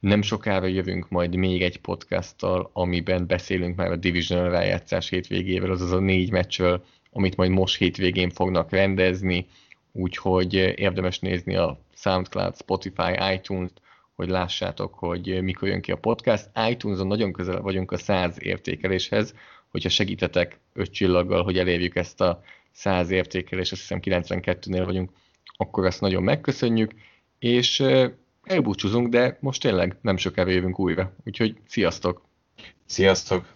nem sokára jövünk majd még egy podcasttal, amiben beszélünk már a Divisional rájátszás hétvégével, azaz a négy meccsről, amit majd most hétvégén fognak rendezni, úgyhogy érdemes nézni a SoundCloud, Spotify, iTunes-t, hogy lássátok, hogy mikor jön ki a podcast. iTunes-on nagyon közel vagyunk a 100 értékeléshez, hogyha segítetek öt csillaggal, hogy elérjük ezt a 100 értékelést, azt hiszem 92-nél vagyunk, akkor ezt nagyon megköszönjük, és elbúcsúzunk, de most tényleg nem sokára jövünk újra. Úgyhogy sziasztok! Sziasztok!